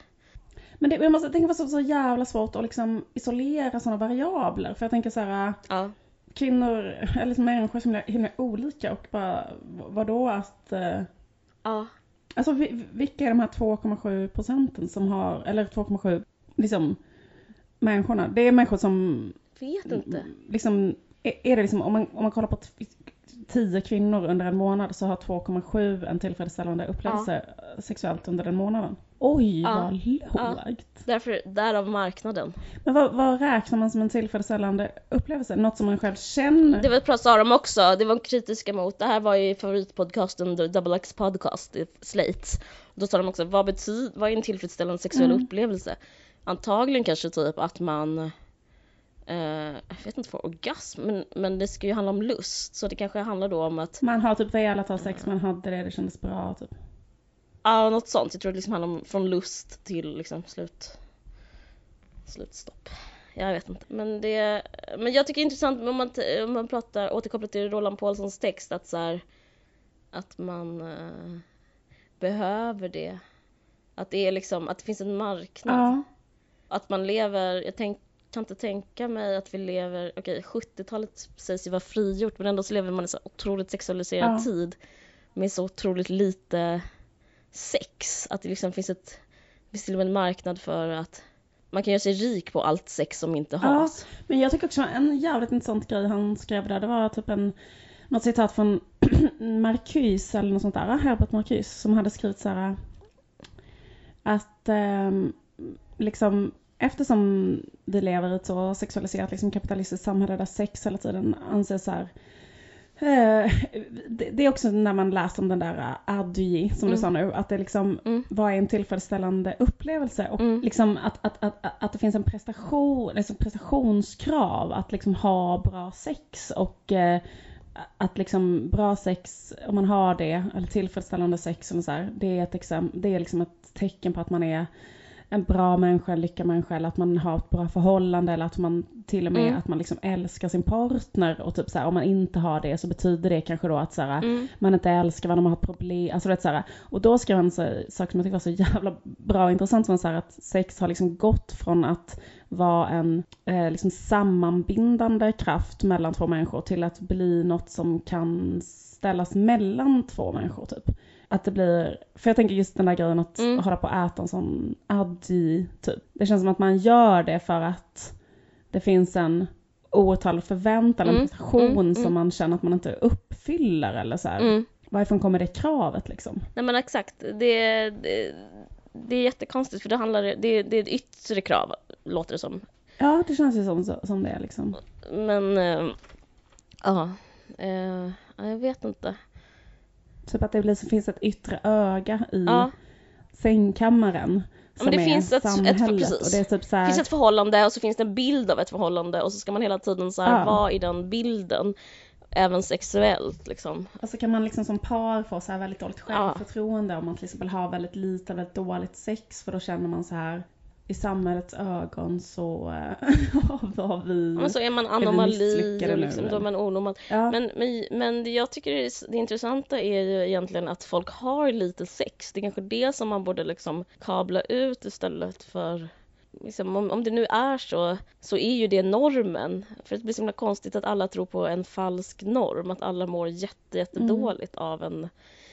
Men det, jag måste tänka på så, så jävla svårt att liksom isolera sådana variabler. För jag tänker så här, Ja, kvinnor, eller liksom människor som är himla olika och bara, vadå att... Eh, ja, alltså vi- vilka är de här 2,7 procenten som har, eller 2,7 liksom människorna? Det är människor som vet inte. liksom, är är det liksom, om man, om man kollar på t- 10 kvinnor under en månad så har 2,7 en tillfredsställande upplevelse sexuellt under den månaden. Oj, Ja. vad lågt. Därför, därav marknaden. Men vad, vad räknar man som en tillfredsställande upplevelse? Något som man själv känner? Det var ett sa de också, det var kritiska mot, det här var ju favoritpodcasten Double X Podcast, i Slate. Då sa de också, vad betyder, vad är en tillfredsställande sexuell Mm. upplevelse? Antagligen kanske typ att man eh, jag vet inte, får orgasm, men, men det ska ju handla om lust. Så det kanske handlar då om att Man har typ velat ha sex, man hade det, det kändes bra typ. Ja, något sånt. Jag tror det liksom handlar om från lust till liksom slut... Slutstopp. Jag vet inte. Men det... Men jag tycker det är intressant om man, om man pratar, återkopplat till Roland Paulssons text, att så här, Att man eh, behöver det. Att det är liksom, att det finns en marknad. Att man lever, jag tänk, kan inte tänka mig att vi lever, okej 70-talet sägs ju vara frigjort men ändå så lever man i så otroligt sexualiserad Ja. tid. Med så otroligt lite sex. Att det liksom finns ett, finns till och med en marknad för att man kan göra sig rik på allt sex som inte has. Men jag tycker också en jävligt intressant grej han skrev där, det var typ en, något citat från Marcuse eller något sånt där, Herbert Marcuse, som hade skrivit så här att ehm, liksom eftersom vi lever i ett så sexualiserat liksom kapitalistiskt samhälle där sex hela tiden anses så här eh, det, det är också när man läser om den där Adji som du Mm. sa nu, att det liksom, Mm. vad är en tillfredsställande upplevelse? Och Mm. liksom att, att, att, att det finns en prestation, liksom prestationskrav att liksom ha bra sex och eh, att liksom bra sex, om man har det, eller tillfredsställande sex, och så här, det, är ett exempel, det är liksom ett tecken på att man är en bra människa, en lyckad människa eller att man har ett bra förhållande eller att man till och med Mm. att man liksom älskar sin partner och typ så här, om man inte har det så betyder det kanske då att så här, Mm. man inte älskar varandra, man har problem, alltså det så här, och då skrev han så, sak som jag tycker var så jävla bra och intressant som så här, att sex har liksom gått från att vara en eh, liksom sammanbindande kraft mellan två människor till att bli något som kan ställas mellan två människor typ. Att det blir, för jag tänker just den där grejen att Mm. hålla på att äta en sån addi typ. Det känns som att man gör det för att det finns en outtalad förväntan, en Mm, prestation mm, mm. som man känner att man inte uppfyller eller så här. Mm. Varifrån kommer det kravet liksom? Nej men exakt, det, det, det är jättekonstigt för det handlar, det, det är ett yttre krav låter det som. Ja, det känns ju som, som det är liksom. Men eh, ja, eh, ja, jag vet inte. Typ att det blir, så finns ett yttre öga i Ja, sängkammaren. Som det är finns ett- ett- samhället. precis. och det typ här, finns ett förhållande och så finns det en bild av ett förhållande och så ska man hela tiden så här Ja. vara i den bilden. Även sexuellt liksom. Och så kan man liksom som par få så här väldigt dåligt självförtroende om man till exempel har väldigt lite, väldigt dåligt sex för då känner man så här i samhällets ögon så äh, var vi... Men så är man anomali och liksom, då är man onormal. ja. Men, men, men det jag tycker är, det intressanta är ju egentligen att folk har lite sex. Det är kanske det som man borde liksom kabla ut istället för Liksom, om, om det nu är så, så är ju det normen. För det blir så himla konstigt att alla tror på en falsk norm. Att alla mår jätte, jättedåligt av en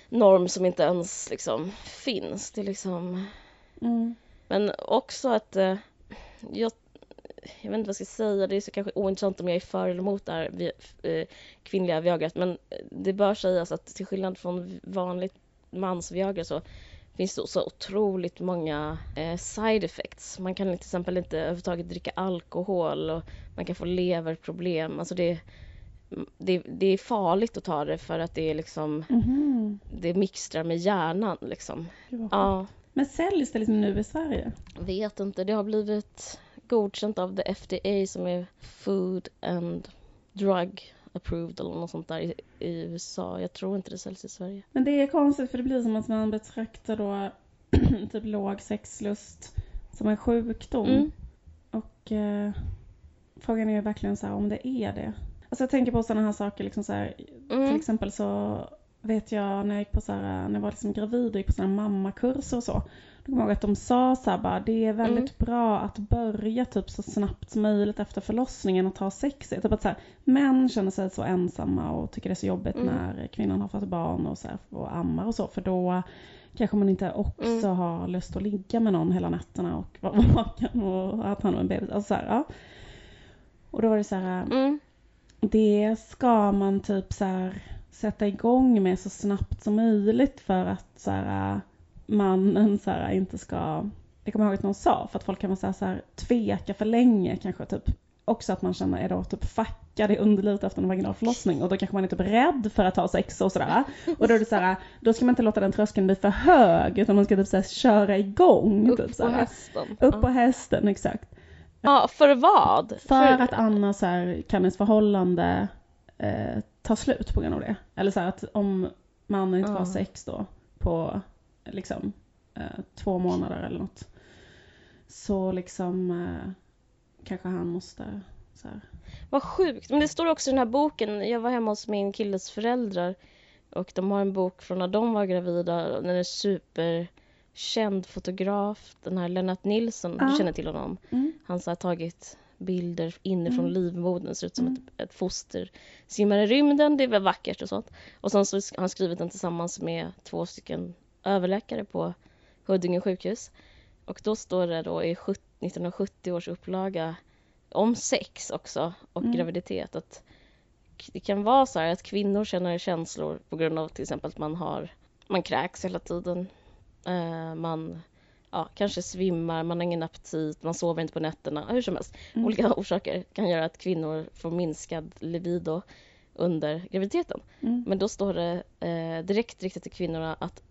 norm som inte ens liksom finns. Det är liksom... Mm. Men också att eh, jag, jag vet inte vad jag ska säga, det är så kanske ointressant om jag är för eller emot det här vi, eh, kvinnliga Viagrat, men det bör sägas att till skillnad från vanligt mans Viagra så finns det så otroligt många eh, side effects. Man kan till exempel inte överhuvudtaget dricka alkohol och man kan få leverproblem. Alltså det, det, det är farligt att ta det för att det är liksom Mhm. det mixtrar med hjärnan liksom. Ja. Men säljs det liksom nu i Sverige? Vet inte, det har blivit godkänt av the FDA som är Food and Drug Approved eller något sånt där i, i USA. Jag tror inte det säljs i Sverige. Men det är konstigt för det blir som att man betraktar då typ låg sexlust som en sjukdom. Mm. Och eh, frågan är ju verkligen så här om det är det. Alltså jag tänker på sådana här saker liksom så här, Till Mm. exempel så vet jag när jag gick på så här, när jag var liksom gravid och gick på här mammakurser och så. Då kommer jag ihåg att de sa så här bara, det är väldigt bra att börja typ så snabbt som möjligt efter förlossningen och ta sex. Typ att så här, män känner sig så ensamma och tycker det är så jobbigt Mm. när kvinnan har fått barn och så här, och ammar och så. För då kanske man inte också Mm. har lust att ligga med någon hela nätterna och vara vaken och ha hand om en bebis. Alltså så här, ja. Och då var det så här, Mm. det ska man typ så här sätta igång med så snabbt som möjligt för att så här, mannen så här, inte ska, det kommer jag ihåg att någon sa, för att folk kan vara så här, så här tveka för länge kanske typ. Också att man känner är då typ fackad i underlivet efter en vaginal förlossning och då kanske man är typ rädd för att ha sex och sådär. Och då är det så här, då ska man inte låta den tröskeln bli för hög utan man ska typ så här, köra igång. Upp typ, så på hästen. Upp på hästen, exakt. ja, för vad? För att annars så här, kan ens förhållande eh, ta slut på grund av det. Eller så här att om mannen inte Ja. sex då på liksom eh, två månader eller något. Så liksom eh, kanske han måste så här. Vad sjukt. Men det står också i den här boken. Jag var hemma hos min killes föräldrar och de har en bok från när de var gravida. Den är superkänd fotograf, den här Lennart Nilsson, Ja. du känner till honom. Mm. Han har tagit bilder inifrån Mm. livmodern, ser ut som Mm. ett, ett foster simmar i rymden, det är väl vackert och sånt. Och sen så har han skrivit den tillsammans med två stycken överläkare på Huddinge sjukhus. Och då står det då i 70 1970 års upplaga om sex också och Mm. graviditet att det kan vara så här att kvinnor känner känslor på grund av till exempel att man har man kräks hela tiden. Eh, man ja, kanske svimmar, man har ingen aptit, man sover inte på nätterna, hur som helst. Mm. Olika orsaker kan göra att kvinnor får minskad libido under graviditeten. Mm. Men då står det eh, direkt riktat till kvinnorna att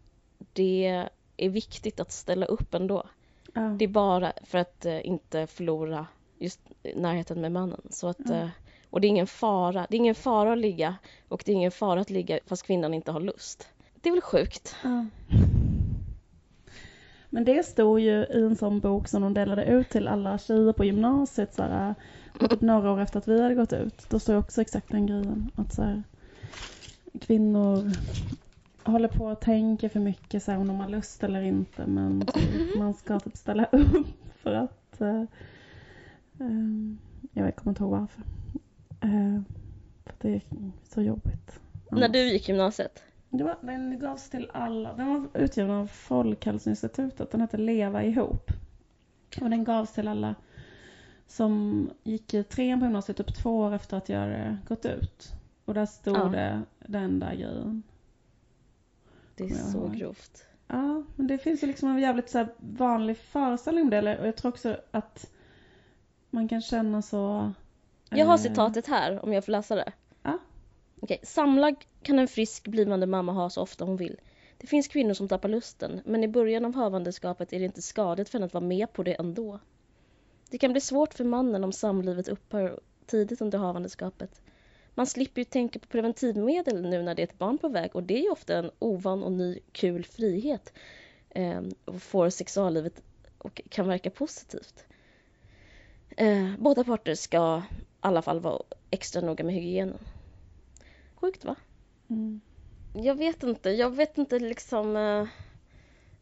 det är viktigt att ställa upp ändå. Ja. Det är bara för att eh, inte förlora just närheten med mannen. Så att, eh, Och det är ingen fara. Det är ingen fara att ligga och det är ingen fara att ligga fast kvinnan inte har lust. Det är väl sjukt? Ja. Men det stod ju i en sån bok som de delade ut till alla tjejer på gymnasiet så här, typ några år efter att vi hade gått ut. Då stod också exakt den grejen. Att så här, kvinnor håller på och tänker för mycket så här, om de har lust eller inte. Men typ, man ska typ ställa upp för att... Uh, uh, jag kommer inte ihåg varför. Uh, för det är så jobbigt. När du gick gymnasiet? Det var, den gavs till alla. Den var utgiven av Folkhälsoinstitutet. Den hette Leva ihop. Och den gavs till alla som gick i trean på gymnasiet typ två år efter att jag hade gått ut. Och där stod ja. det den där grejen. Det är så grovt. Ja, men det finns ju liksom en jävligt så vanlig föreställning om det. Och jag tror också att man kan känna så... Jag har eh... citatet här om jag får läsa det. Okej, samlag kan en frisk blivande mamma ha så ofta hon vill. Det finns kvinnor som tappar lusten, men i början av havandeskapet är det inte skadligt för henne att vara med på det ändå. Det kan bli svårt för mannen om samlivet upphör tidigt under havandeskapet. Man slipper ju tänka på preventivmedel nu när det är ett barn på väg och det är ju ofta en ovan och ny kul frihet eh, och får sexuallivet och kan verka positivt. Eh, båda parter ska i alla fall vara extra noga med hygienen. Sjukt va? Mm. Jag vet inte, jag vet inte liksom eh,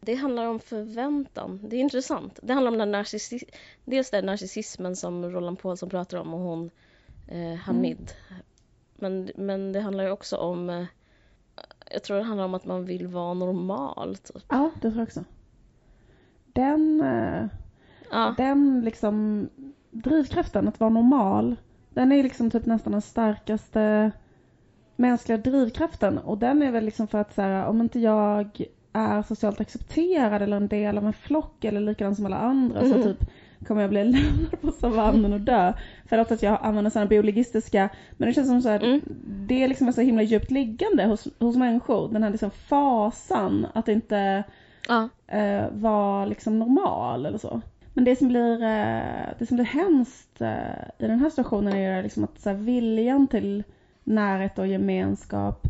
det handlar om förväntan. Det är intressant. Det handlar om den narcissi dels den narcissismen som Roland Paulsson pratar om och hon eh, Hamid. Mm. Men, men det handlar ju också om eh, jag tror det handlar om att man vill vara normal. Typ. Ja, det tror jag också. Den, eh, ja. den liksom drivkraften att vara normal, den är liksom typ nästan den starkaste mänskliga drivkraften och den är väl liksom för att så här, om inte jag är socialt accepterad eller en del av en flock eller likadan som alla andra mm. så typ kommer jag bli lämnad på savannen och dö. Förlåt att jag använder sådana biologistiska, men det känns som så här, mm. det är liksom så himla djupt liggande hos, hos människor. Den här liksom fasan att inte ja. eh, vara liksom normal eller så. Men det som blir, eh, det som blir hemskt eh, i den här situationen är liksom att så här, viljan till närhet och gemenskap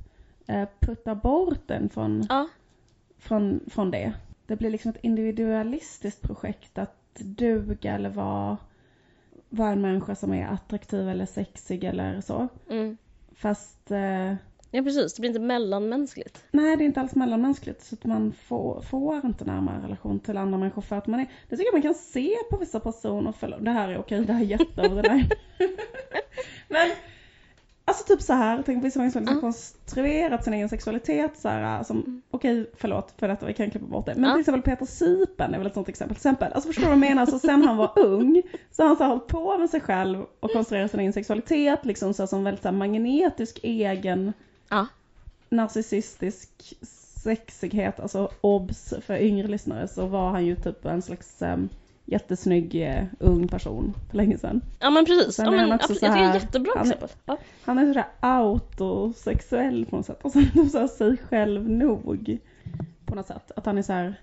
eh, puttar bort den från, ja. från, från det. Det blir liksom ett individualistiskt projekt att duga eller vara, vara en människa som är attraktiv eller sexig eller så. Mm. Fast eh, Ja precis, det blir inte mellanmänskligt. Nej, det är inte alls mellanmänskligt. Så att man får, får inte närmare relation till andra människor för att man är, det tycker jag man kan se på vissa personer, för, det här är okej, det här är jätteöver Men Alltså typ så här, tänk vissa människor som liksom konstruerat sin egen sexualitet så här, som, mm. okej okay, förlåt för detta, vi kan klippa bort det. Men uh. till exempel Peter Sypen är väl ett sånt exempel. Till exempel, alltså förstår du vad jag menar? Så sen han var ung så har han så hållit på med sig själv och konstruerat sin egen sexualitet liksom så som väldigt så här, magnetisk egen uh. narcissistisk sexighet, alltså obs för yngre lyssnare så var han ju typ en slags um, jättesnygg uh, ung person för länge sedan. Ja men precis, ja, men, absolut. jag tycker det är jättebra han, exempel. Ja. Han är sådär autosexuell på något sätt. Alltså så sig själv nog på något sätt. Att han är så här,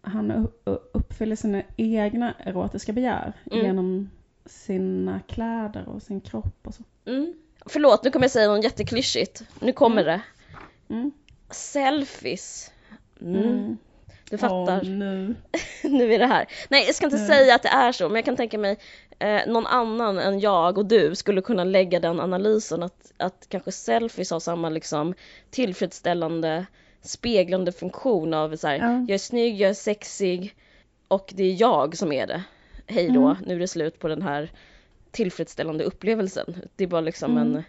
han uppfyller sina egna erotiska begär mm. genom sina kläder och sin kropp och så. Mm. Förlåt, nu kommer jag säga något jätteklyschigt. Nu kommer mm. det. Mm. Selfies. Mm. Du fattar. Oh, nu. nu är det här. Nej, jag ska inte mm. säga att det är så, men jag kan tänka mig eh, någon annan än jag och du skulle kunna lägga den analysen att, att kanske selfies har samma liksom tillfredsställande speglande funktion av så här, ja. jag är snygg, jag är sexig och det är jag som är det. Hej då, mm. nu är det slut på den här tillfredsställande upplevelsen. Det är bara liksom mm. en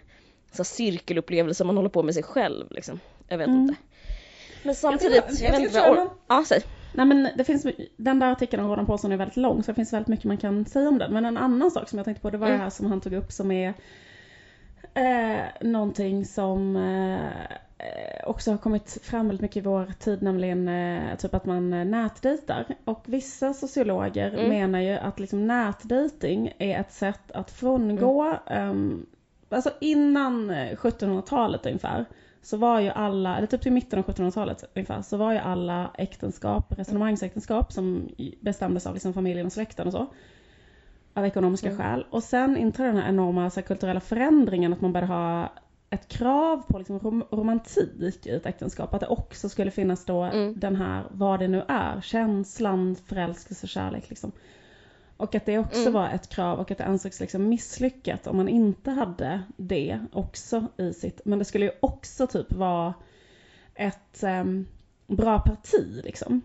så cirkelupplevelse man håller på med sig själv liksom. Jag vet mm. inte. Men samtidigt, jag, jag, jag vet inte vad jag Ja, säg. Nej men det finns, den där artikeln om Rodan Paulsson är väldigt lång så det finns väldigt mycket man kan säga om den. Men en annan sak som jag tänkte på det var mm. det här som han tog upp som är eh, någonting som eh, också har kommit fram väldigt mycket i vår tid, nämligen eh, typ att man eh, nätdejtar. Och vissa sociologer mm. menar ju att liksom nätdejting är ett sätt att frångå, mm. um, alltså innan 1700-talet eh, ungefär, så var ju alla, eller typ till mitten av 1700-talet ungefär, så var ju alla äktenskap, resonemangsäktenskap som bestämdes av liksom familjen och släkten och så. av ekonomiska Mm. skäl. Och sen inträdde den här enorma så här, kulturella förändringen att man började ha ett krav på liksom, rom- romantik i ett äktenskap. Att det också skulle finnas då Mm. den här, vad det nu är, känslan, förälskelse, kärlek liksom. Och att det också Mm. var ett krav och att det ansågs liksom misslyckat om man inte hade det också i sitt. Men det skulle ju också typ vara ett ehm, bra parti liksom.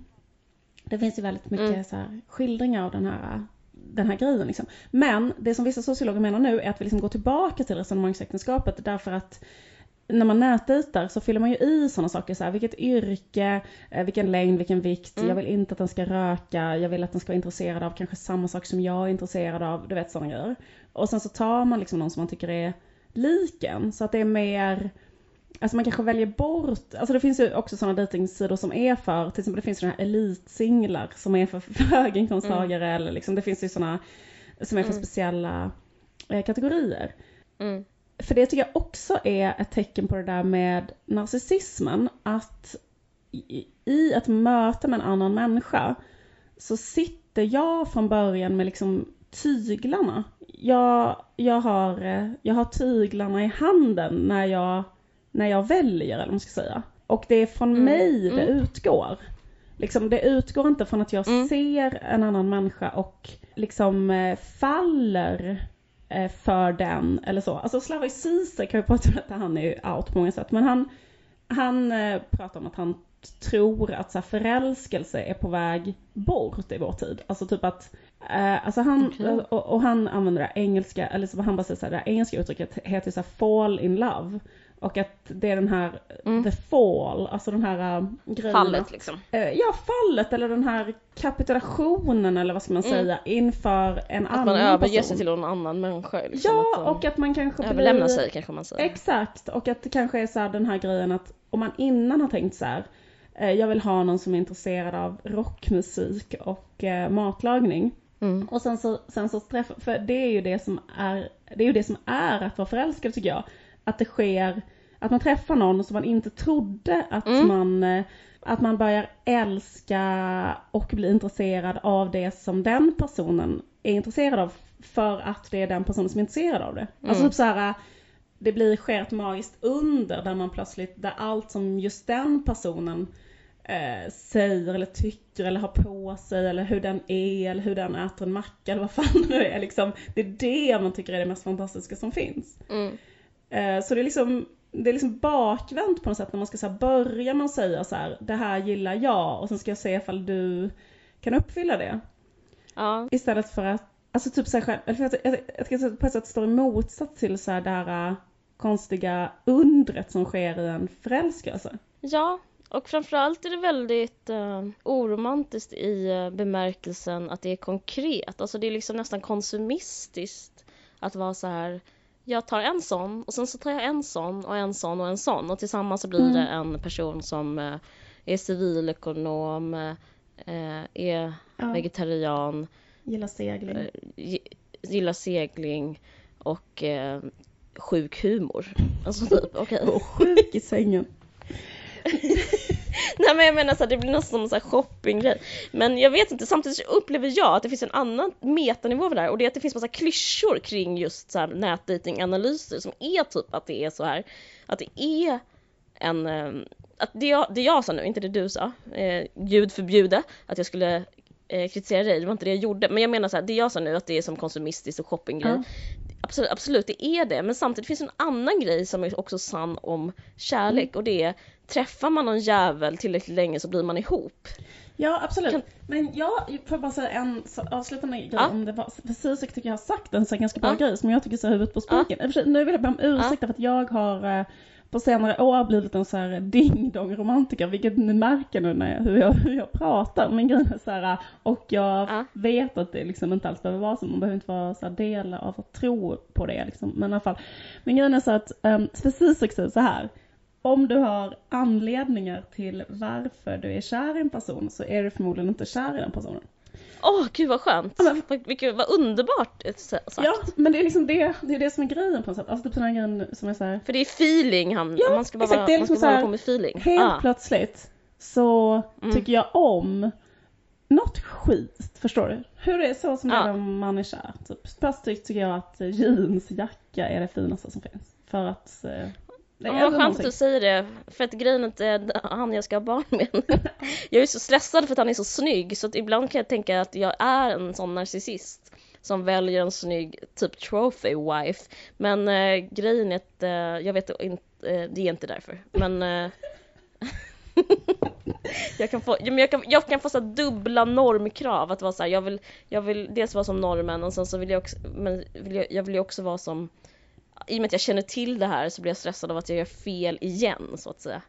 Det finns ju väldigt mycket Mm. så här, skildringar av den här, den här grejen liksom. Men det som vissa sociologer menar nu är att vi liksom går tillbaka till resonemangsäktenskapet därför att när man nätdejtar så fyller man ju i sådana saker så här, vilket yrke, eh, vilken längd, vilken vikt, Mm. jag vill inte att den ska röka, jag vill att den ska vara intresserad av kanske samma sak som jag är intresserad av, du vet sådana grejer. Och sen så tar man liksom någon som man tycker är lik en, så att det är mer Alltså man kanske väljer bort, alltså det finns ju också sådana dejtingsidor som är för, till exempel det finns sådana här elitsinglar som är för, för höginkomsttagare eller liksom det finns ju sådana som är för Mm. speciella eh, kategorier. Mm. För det tycker jag också är ett tecken på det där med narcissismen. Att i, ett möte med en annan människa så sitter jag från början med liksom tyglarna. Jag, jag, har, jag har tyglarna i handen när jag, när jag väljer, eller vad man ska säga. Och det är från Mm, mig det mm. utgår. Liksom, det utgår inte från att jag Mm. ser en annan människa och liksom eh, faller för den eller så. Alltså Slavoj Zizek har ju pratat om detta, han är ju out på många sätt, men han, han eh, pratar om att han tror att så här, förälskelse är på väg bort i vår tid. Alltså typ att, eh, alltså han, Okej. och, och han använder det engelska, eller så han bara säger så här, det engelska uttrycket heter så här fall in love. Och att det är den här, Mm. the fall, alltså den här uh, grejen Fallet att- liksom. Eh, Ja, fallet eller den här kapitulationen eller vad ska man Mm. säga inför en Att annan man överger person. sig till någon annan människa. Liksom, Ja, att och att man kanske överlämnar blir... sig kanske man säger. Exakt, och att det kanske är så här den här grejen att om man innan har tänkt så här, eh, jag vill ha någon som är intresserad av rockmusik och eh, matlagning. Mm. Och sen så, sen så träffar, för det är ju det som är, det är ju det som är att vara förälskad tycker jag. Att det sker, att man träffar någon som man inte trodde att Mm. man, eh, att man börjar älska och bli intresserad av det som den personen är intresserad av för att det är den personen som är intresserad av det. Alltså Mm. typ så här, det blir sker ett magiskt under där man plötsligt, där allt som just den personen eh, säger eller tycker eller har på sig eller hur den är eller hur den äter en macka eller vad fan det nu är liksom. Det är det man tycker är det mest fantastiska som finns. Mm. Eh, så det är liksom det är liksom bakvänt på något sätt när man ska så här, börja att säga så här, det här gillar jag och sen ska jag se ifall du kan uppfylla det. Ja. Istället för att, alltså typ så här, själv- eller för att, jag, jag tycker på ett sätt står i motsats till så här det här äh, konstiga undret som sker i en förälskelse. ja, och framförallt är det väldigt uh, oromantiskt i eh, bemärkelsen att det är konkret. Alltså det är liksom nästan konsumistiskt att vara så här jag tar en sån och sen så tar jag en sån och en sån och en sån och tillsammans så blir Mm. det en person som eh, är civilekonom, eh, är Ja. vegetarian, Gillar segling. eh, gi- gillar segling och eh, sjuk humor. Alltså typ, okej. Och sjuk i sängen. Nej men jag menar så här, det blir nästan som en sån här shoppinggrej. Men jag vet inte, samtidigt upplever jag att det finns en annan metanivå över det här och det är att det finns massa klyschor kring just så här nätdatinganalyser som är typ att det är så här, att det är en, eh, att det jag, det jag sa nu, inte det du sa, eh, Gud förbjude att jag skulle eh, kritisera dig, det var inte det jag gjorde. Men jag menar så här, det jag sa nu att det är som konsumistiskt och shoppinggrej. Ja. Absolut, absolut, det är det. Men samtidigt finns en annan grej som är också sann om kärlek Mm. och det är träffar man någon jävel tillräckligt länge så blir man ihop. Ja absolut. Kan- Men jag får jag bara säga en avslutande grej Ja. om det var, för Zizek tycker jag har sagt en så ganska bra Ja. grej som jag tycker så huvudet på spiken. Sig, Nu vill jag be om ursäkt för att jag har eh, på senare år blivit en så här ding-dong romantiker, vilket ni märker nu när jag, hur, jag, hur jag pratar. Men grejen är så här, och jag Ja. vet att det liksom inte alls behöver vara så, man behöver inte vara så här del av att tro på det liksom. Men i alla fall. Men grejen är så att, um, Zizek säger så här, om du har anledningar till varför du är kär i en person så är du förmodligen inte kär i den personen. Åh gud vad skönt! Ja, men- Vilket, vad underbart eh, sagt. Ja, men det är liksom det, det är det som är grejen på något sätt. Alltså typ den grejen som är så här, För det är feeling han, Ja, man ska bara, exakt, det är man liksom ska så bara hålla på med feeling. helt Ah. plötsligt så Mm. tycker jag om något skit, förstår du? Hur är det så som det Ja. är när man är kär? Typ, plötsligt tycker jag att jeansjacka är det finaste som finns. För att... Eh, det Ja, vad skönt att du säger det, för att grejen är inte han jag ska ha barn med. Jag är så stressad för att han är så snygg så att ibland kan jag tänka att jag är en sån narcissist som väljer en snygg typ trophy wife. Men eh, grejen är att eh, jag vet inte, eh, det är inte därför. Men eh, jag kan få, jag kan, jag kan få så dubbla normkrav att vara så här, jag vill, jag vill dels vara som normen och sen så vill jag också, men vill jag, jag vill ju också vara som i och med att jag känner till det här så blir jag stressad av att jag gör fel igen så att säga.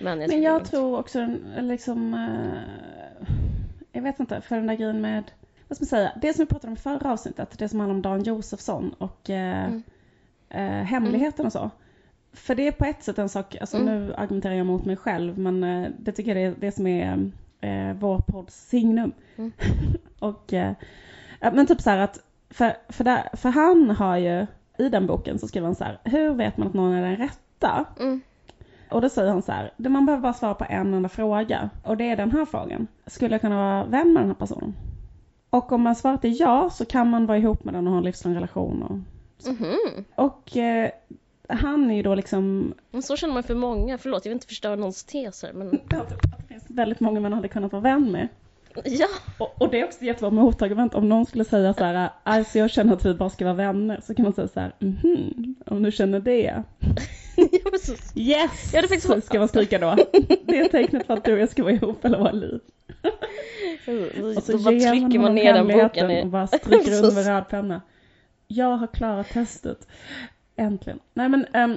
Men jag, Men jag det tror också liksom... Eh, jag vet inte, för den där grejen med... Vad ska man säga? Det som vi pratade om i förra avsnittet, det som handlar om Dan Josefsson och eh, Mm. eh, hemligheten och så. För det är på ett sätt en sak, alltså Mm. nu argumenterar jag mot mig själv, men eh, det tycker jag är det som är eh, vår podds signum. Mm. och, eh, men typ så här att, för, för, där, för han har ju, i den boken så skriver han så här, hur vet man att någon är den rätta? Mm. Och då säger han så här, man behöver bara svara på en enda fråga. Och det är den här frågan. Skulle jag kunna vara vän med den här personen? Och om man svarat är ja så kan man vara ihop med den och ha en livslång relation. Och, Mhm. och eh, han är ju då liksom, Men så känner man för många, förlåt jag vill inte förstöra någons tes här men det finns väldigt många man hade kunnat vara vän med. Ja, Och, och det är också ett jättebra motargument om någon skulle säga så här, alltså jag känner att vi bara ska vara vänner. Så kan man säga så här, mhm, om du känner det. ja så, Yes! Ja, det fick så- ska man stryka då. Det är tecknet för att du och jag ska vara ihop eller vara liv. Och så då bara trycker man ner den boken i... och bara stryker Så- under med röd penna. Jag har klarat testet. Äntligen. Nej men, ehm,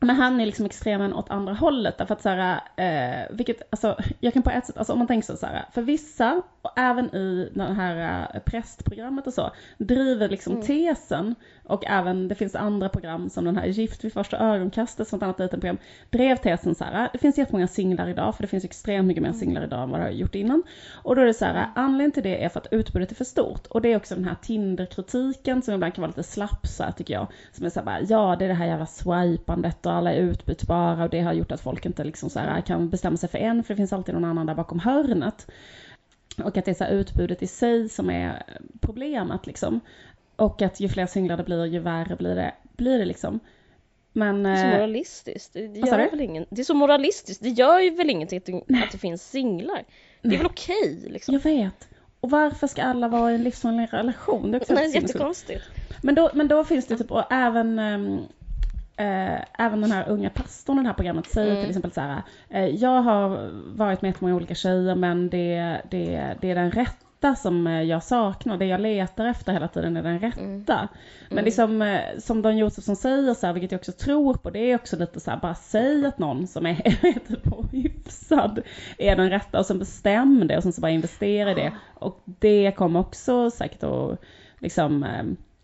men han är liksom extremen åt andra hållet därför att så här, eh, vilket, alltså jag kan på ett sätt, alltså om man tänker så, så här, för vissa, och även i det här eh, prästprogrammet och så, driver liksom Mm. tesen och även, det finns andra program som den här Gift vid första ögonkastet, sånt annat dejtingprogram, drev tesen så här, det finns jättemånga singlar idag, för det finns extremt mycket mer singlar idag än vad det har gjort innan. Och då är det så här, anledningen till det är för att utbudet är för stort. Och det är också den här Tinder-kritiken som ibland kan vara lite slapp så här, tycker jag. Som är så här bara, ja det är det här jävla swipandet och alla är utbytbara och det har gjort att folk inte liksom så här, kan bestämma sig för en för det finns alltid någon annan där bakom hörnet. Och att det är så här utbudet i sig som är problemet liksom. Och att ju fler singlar det blir, ju värre blir det, blir det liksom. Men... Det är så eh, moralistiskt. Det, gör väl ingen... Det är så moralistiskt. Det gör ju väl ingenting att det, att det finns singlar. Det är väl okej liksom. Jag vet. Och varför ska alla vara i en livslång relation? Det är också Nej, jättekonstigt. Men då, men då finns det typ, och även, ehm, eh, även den här unga pastorn i det här programmet säger Mm. till exempel så här, eh, jag har varit med många olika tjejer men det, det, det är den rätta som eh, jag saknar, det jag letar efter hela tiden är den rätta. Mm. Men liksom, eh, som Don Josefsson säger, så här, vilket jag också tror på, det är också lite så här, bara säg att någon som är typ hyfsad är den rätta och sen bestäm det och sen så bara investera i det. Och det kommer också säkert att liksom,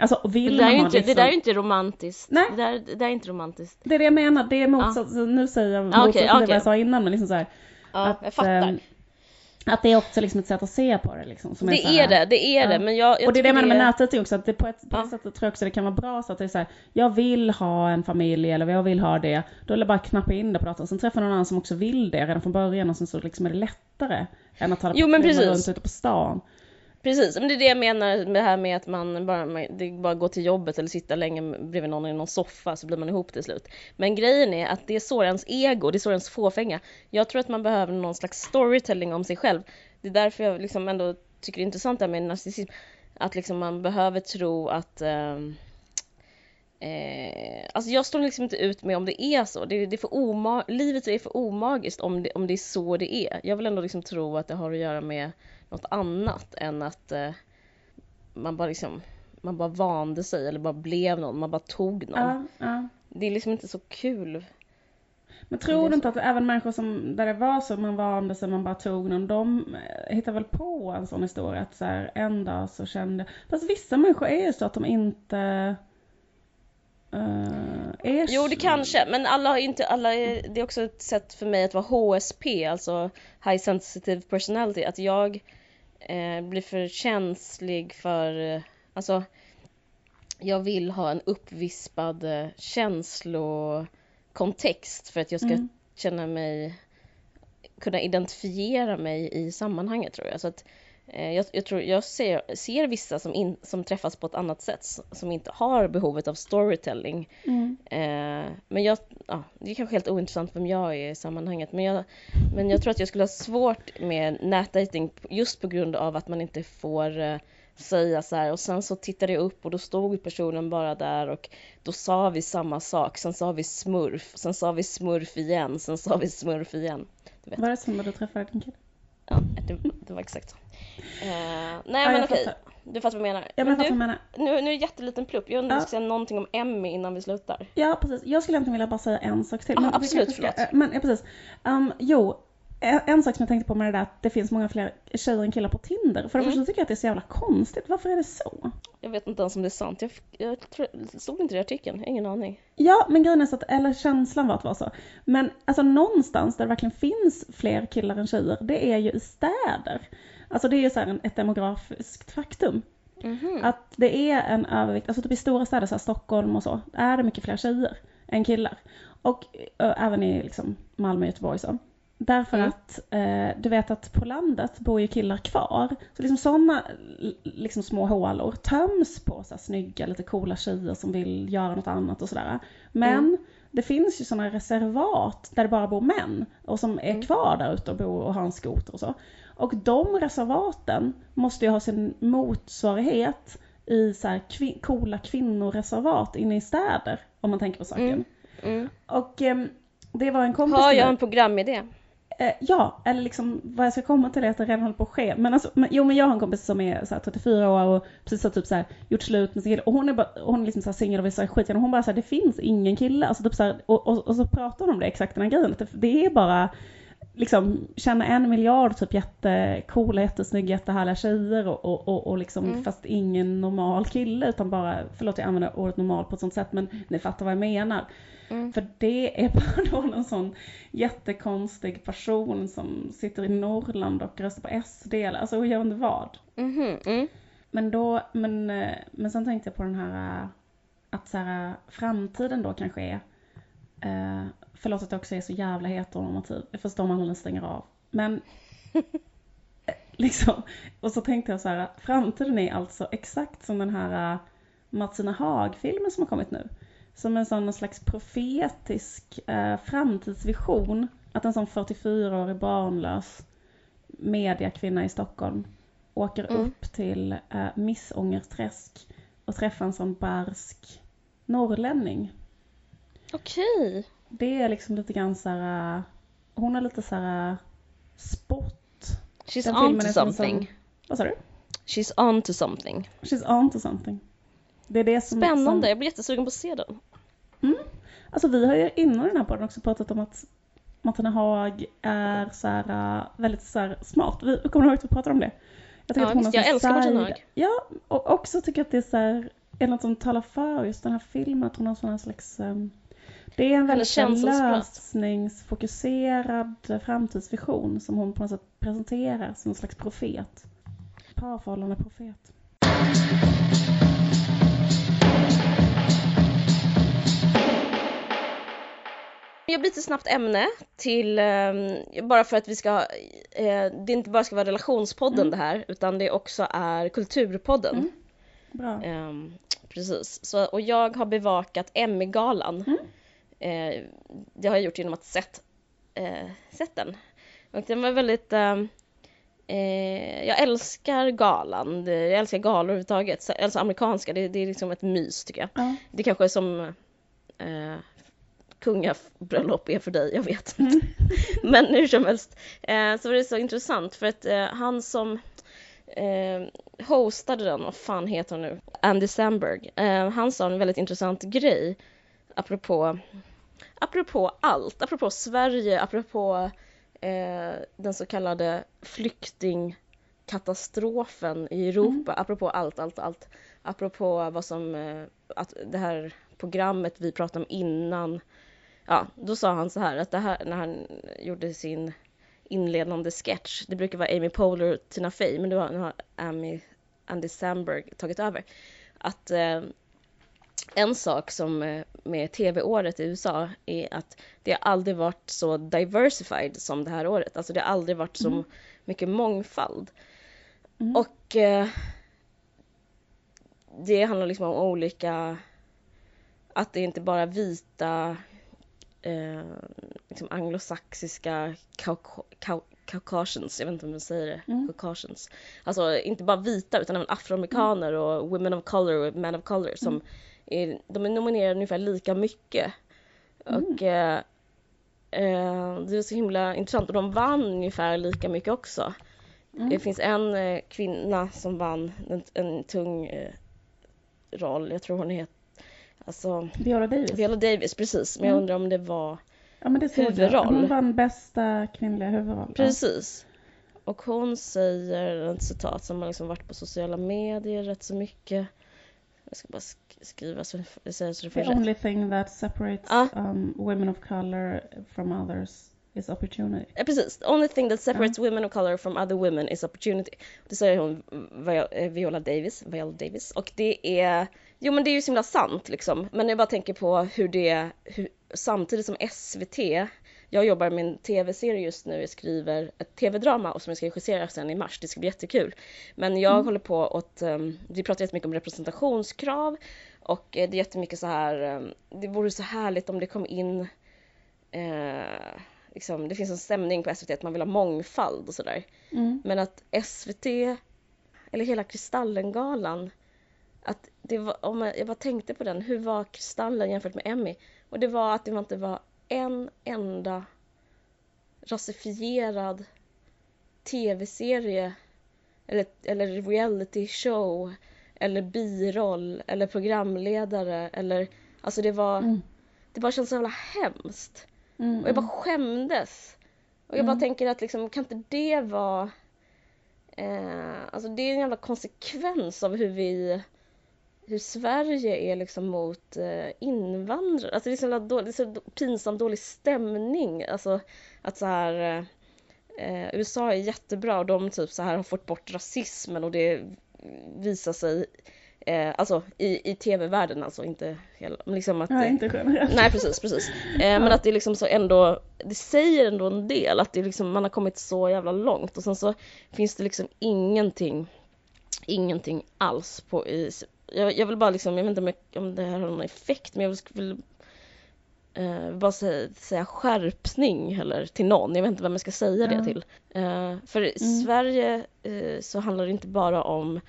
alltså Det vill där, är man inte, det liksom, där är ju inte romantiskt. Nej. Det där, det där är inte romantiskt. det är det jag menar, det är motsats, nu säger jag Ja, motsatsen till vad okej. jag sa innan, men liksom så här, Ja, att, jag fattar. ehm, att det är också liksom ett sätt att se på det liksom. Som det här- är det, det är Ja. det. Men jag, jag och det är det jag menar med nätdejting också, att det på ett, på Ja. ett sätt tror jag också det kan vara bra så att det är så här, jag vill ha en familj eller jag vill ha det, då är det bara att knappa in det på datorn. Sen träffa någon annan som också vill det redan från början och sen så liksom är det lättare än att ha det Jo, men precis. runt ute på stan. Precis, men det är det jag menar med det här med att man bara, det bara går till jobbet eller sitta länge bredvid någon i någon soffa så blir man ihop till slut. Men grejen är att det är så ens ego, det är så ens fåfänga. Jag tror att man behöver någon slags storytelling om sig själv. Det är därför jag liksom ändå tycker det är intressant det här med narcissism. Att liksom man behöver tro att eh, Eh, alltså jag står liksom inte ut med om det är så. Det, det är för oma- livet är för omagiskt om det, om det är så det är. Jag vill ändå liksom tro att det har att göra med något annat än att eh, man bara liksom man bara vande sig eller bara blev någon, man bara tog någon. Ja, ja. Det är liksom inte så kul. Men tror du inte att även människor som, där det var så, man vande sig, man bara tog någon, de eh, hittar väl på en sån historia att så här, en dag så kände, fast vissa människor är ju så att de inte eh, är Jo det kanske, men alla har inte, alla är, det är också ett sätt för mig att vara HSP, alltså High Sensitive Personality, att jag eh, blir för känslig för, eh, alltså jag vill ha en uppvispad eh, känslokontext för att jag ska Mm. känna mig, kunna identifiera mig i sammanhanget tror jag. Så att jag, jag, tror, jag ser, ser vissa som, in, som träffas på ett annat sätt som inte har behovet av storytelling. Mm. Eh, men jag, ja, det är kanske helt ointressant vem jag är i sammanhanget men jag, men jag tror att jag skulle ha svårt med nätdating just på grund av att man inte får eh, säga så här och sen så tittade jag upp och då stod personen bara där och då sa vi samma sak, sen sa vi smurf, sen sa vi smurf igen, sen sa vi smurf igen. Var det som när du träffade din kille? Ja, det, det var exakt så. Uh, nej ja, men okej, fattar. du fattar vad jag menar. Ja, men, men du, menar. Nu, nu är det jätteliten plupp, jag undrar om ja. du ska säga någonting om Emmy innan vi slutar. Ja precis, jag skulle egentligen vilja bara säga en sak till. Ah, men absolut, förlåt. Men, ja, precis. Um, jo, en sak som jag tänkte på med det där att det finns många fler tjejer än killar på Tinder. För det mm. första tycker jag att det är så jävla konstigt. Varför är det så? Jag vet inte ens om det är sant. Jag, jag tror, stod inte det i artikeln. Ingen aning. Ja, men grejen är så att, eller känslan var att det var så. Men alltså någonstans där det verkligen finns fler killar än tjejer, det är ju i städer. Alltså det är ju så här ett demografiskt faktum. Mm -hmm. Att det är en övervikt, alltså typ i stora städer, så här Stockholm och så, är det mycket fler tjejer än killar. Och ö, även i liksom Malmö och Göteborg så. Därför mm. att eh, du vet att på landet bor ju killar kvar. Så liksom sådana liksom små hålor töms på så här, snygga, lite coola tjejer som vill göra något annat och sådär. Men mm. det finns ju sådana reservat där det bara bor män och som är mm. kvar där ute och bor och har en skoter och så. Och de reservaten måste ju ha sin motsvarighet i så här kvin coola kvinnoreservat inne i städer om man tänker på saken. Mm. mm. Och eh, det var en kompis Har jag en programidé? Eh, ja, eller liksom vad jag ska komma till är att det redan håller på att ske. Men alltså, men, jo men jag har en kompis som är så här, 34 år och precis har typ så här, gjort slut med sin kille och hon är, bara, hon är liksom så singel och vill säga skit och hon bara så här, det finns ingen kille. Alltså typ så och, och, och, så pratar hon om det exakt den här grejen. Det, det är bara liksom tjäna en miljard typ jättecoola, jättesnygga, jättehärliga tjejer och, och, och, och liksom mm. fast ingen normal kille utan bara, förlåt jag använder ordet normal på ett sånt sätt men ni fattar vad jag menar. Mm. För det är bara då någon sån jättekonstig person som sitter i Norrland och röstar på SD, alltså och gör inte vad. Mm. Mm. Men då, men, eh, men sen tänkte jag på den här att så här, framtiden då kanske är eh, Förlåt att jag också är så jävla heteronormativ. Jag förstår om man stänger av. Men liksom, och så tänkte jag så här, framtiden är alltså exakt som den här Martina Haag-filmen som har kommit nu som en sån slags profetisk eh, framtidsvision. Att en sån 44-årig barnlös mediakvinna i Stockholm åker mm. upp till eh, Missångerträsk och träffar en sån barsk norrlänning. Okej. Det är liksom lite grann så här, eh, hon har lite så här eh, spott. She's on to something. Sån, vad sa du? She's on to something. She's on to something. Det är det som, Spännande, som... jag blir jättesugen på att se den. Mm. Alltså vi har ju innan den här podden också pratat om att Martina Haag är så här, äh, väldigt så här, smart. Vi kommer ihåg att vi pratade om det? Jag, ja, att hon visst, jag älskar Martina Haag. Ja, och också tycker att det är så här, är något som talar för just den här filmen, att hon har sån slags um, det är en väldigt lösningsfokuserad framtidsvision som hon på något sätt presenterar som en slags profet. Parförhållande profet. Jag byter snabbt ämne till, eh, bara för att vi ska, eh, det inte bara ska vara relationspodden mm. det här, utan det också är kulturpodden. Mm. Bra. Eh, precis, så, och jag har bevakat Emmy-galan. Mm. Eh, det har jag gjort genom att sett, eh, sett den. Och den var väldigt ehm, Eh, jag älskar galan, jag älskar galor överhuvudtaget, alltså amerikanska, det, det är liksom ett mys tycker jag. Ja. Det kanske är som eh, kungabröllop är för dig, jag vet inte. Mm. Men hur som helst eh, så var det så intressant för att eh, han som eh, hostade den, vad fan heter han nu, Andy Samberg, eh, han sa en väldigt intressant grej apropå, apropå allt, apropå Sverige, apropå eh, den så kallade flyktingkatastrofen i Europa, mm. apropå allt, allt, allt, apropå vad som, eh, att det här programmet vi pratade om innan ja, då sa han så här att det här när han gjorde sin inledande sketch, det brukar vara Amy Poehler och Tina Fey, men nu har, nu har Amy, Andy Samberg tagit över. Att eh, en sak som eh, med tv-året i USA är att det har aldrig varit så diversified som det här året. Alltså det har aldrig varit så mm. mycket mångfald. Mm. Och eh, det handlar liksom om olika, att det inte bara vita eh, liksom anglosaxiska cau- caucasians, jag vet inte om man säger det, Mm. caucasians. Alltså inte bara vita utan även afroamerikaner och women of color och men of color som är, de är nominerade ungefär lika mycket. Och eh, eh, det är så himla intressant och de vann ungefär lika mycket också. Mm. Det finns en eh, kvinna som vann en, en tung eh, roll, jag tror hon heter Alltså, Viola Davis. Viola Davis, precis. Men jag Mm. undrar om det var ja, men det såg jag. huvudroll. Hon vann bästa kvinnliga huvudroll. Precis. Och hon säger ett citat som har liksom varit på sociala medier rätt så mycket. Jag ska bara skriva så det får The only thing that separates Ja. um, women of color from others is opportunity. Ja, precis. The only thing that separates women of color from other women is opportunity. Det säger hon, eh, Viola Davis. Viola Davis. Och det är, jo men det är ju så himla sant liksom. Men jag bara tänker på hur det, hur, samtidigt som SVT, jag jobbar med en tv-serie just nu, jag skriver ett tv-drama och som jag ska regissera sen i mars, det ska bli jättekul. Men jag håller på att, um, vi pratar jättemycket om representationskrav och eh, det är jättemycket så här, um, det vore så härligt om det kom in eh, liksom, det finns en stämning på SVT att man vill ha mångfald och sådär. Mm. Men att SVT, eller hela Kristallengalan, att det var, om jag, jag bara tänkte på den, hur var Kristallen jämfört med Emmy? Och det var att det inte var en enda rasifierad tv-serie eller, eller reality show eller biroll eller programledare eller alltså det var, Mm. det bara känns så jävla hemskt. Mm. Och jag bara skämdes. Och jag bara Mm. tänker att liksom, kan inte det vara... Eh, alltså det är en jävla konsekvens av hur vi... Hur Sverige är liksom mot eh, invandrare. Alltså det är så, jävla då, det är så pinsamt dålig stämning. Alltså att så här... Eh, USA är jättebra och de typ så här har fått bort rasismen och det visar sig... Eh, alltså i, i tv-världen alltså, inte hela... Liksom att... Ja, eh, inte generellt. Nej precis, precis. Eh, men att det liksom så ändå, det säger ändå en del att det liksom, man har kommit så jävla långt och sen så finns det liksom ingenting, ingenting alls på i, jag, jag vill bara liksom, jag vet inte om, jag, om det här har någon effekt men jag vill eh, bara säga, säga skärpning eller till någon, jag vet inte vem jag ska säga det till. Eh, för i Sverige eh, så handlar det inte bara om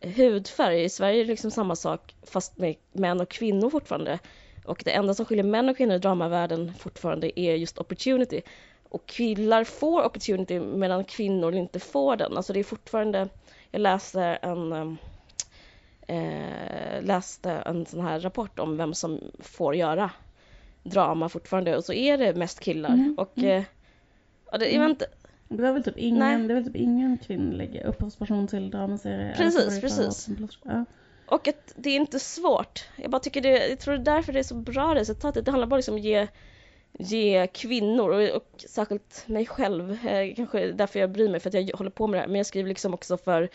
hudfärg. I Sverige är det liksom samma sak fast med män och kvinnor fortfarande. Och det enda som skiljer män och kvinnor i dramavärlden fortfarande är just opportunity. Och killar får opportunity medan kvinnor inte får den. Alltså det är fortfarande, jag läste en um, eh, läste en sån här rapport om vem som får göra drama fortfarande och så är det mest killar. Mm, Och mm. eh, ja, det, jag vet inte, Det är väl typ ingen, Nej. det väl typ ingen kvinnlig upphovsperson till dramaserier. Precis, precis. Ja. Och att det är inte svårt. Jag bara tycker det, jag tror det är därför det är så bra resultatet. Det handlar bara liksom om att ge, ge kvinnor och, och särskilt mig själv, eh, kanske därför jag bryr mig för att jag håller på med det här. Men jag skriver liksom också för eh,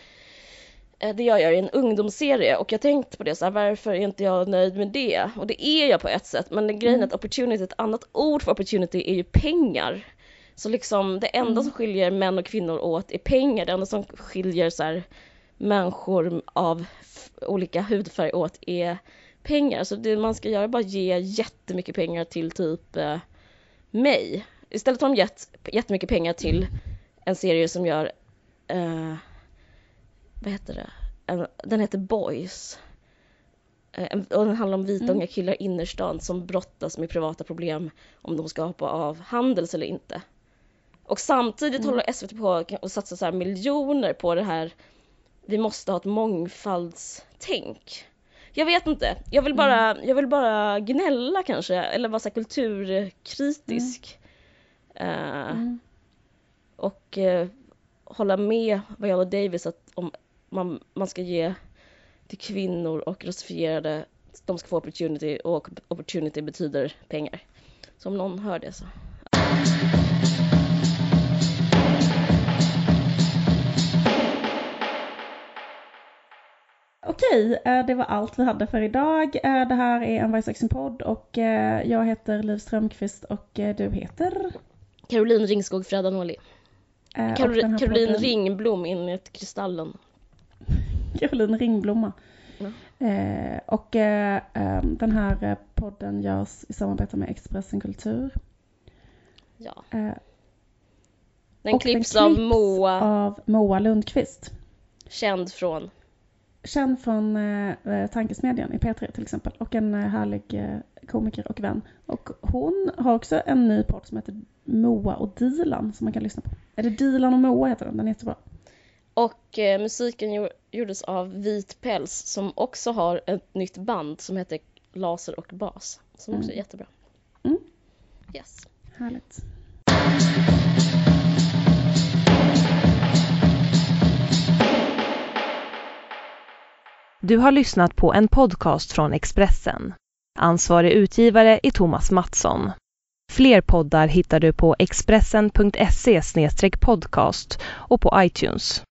det jag gör i en ungdomsserie och jag har tänkt på det så här, varför är inte jag nöjd med det? Och det är jag på ett sätt, men grejen är att opportunity, ett annat ord för opportunity är ju pengar. Så liksom det enda som skiljer män och kvinnor åt är pengar, det enda som skiljer så här, människor av olika hudfärg åt är pengar. Så det man ska göra är bara ge jättemycket pengar till typ eh, mig. Istället har de gett jättemycket pengar till en serie som gör, eh, vad heter det, en, den heter Boys. Eh, och den handlar om vita Mm. unga killar i innerstan som brottas med privata problem om de ska hoppa av Handels eller inte. Och samtidigt Mm. håller SVT på och satsar så miljoner på det här vi måste ha ett mångfaldstänk. Jag vet inte, jag vill bara, jag vill bara gnälla kanske, eller vara så kulturkritisk. Mm. och eh, hålla med Viola Davis att om man, man ska ge till kvinnor och rasifierade, de ska få opportunity och opportunity betyder pengar. Så om någon hör det så. Okej, eh, det var allt vi hade för idag. Eh, Det här är en Vargsaxen-podd och eh, jag heter Liv Strömqvist och du heter? Caroline Ringskog Fredanoli. Caroline podden- Ringblom enligt Kristallen. Caroline Ringblomma. Eh, och eh, eh, den här eh, podden görs i samarbete med Expressen Kultur. Ja. Eh, Den och klipps av Moa, av Moa Lundqvist. känd från Känd från eh, eh, Tankesmedjan i P3 till exempel. Och en eh, härlig komiker och vän. Och hon har också en ny podd som heter Moa och Dilan som man kan lyssna på. Det Dilan och Moa heter den? Den är jättebra. Och eh, musiken gjo- gjordes av Vit Päls som också har ett nytt band som heter Laser och Bas. Som också är Mm. jättebra. Mm. Yes. Härligt. Du har lyssnat på en podcast från Expressen. Ansvarig utgivare är Thomas Mattsson. Fler poddar hittar du på expressen.se podcast och på iTunes.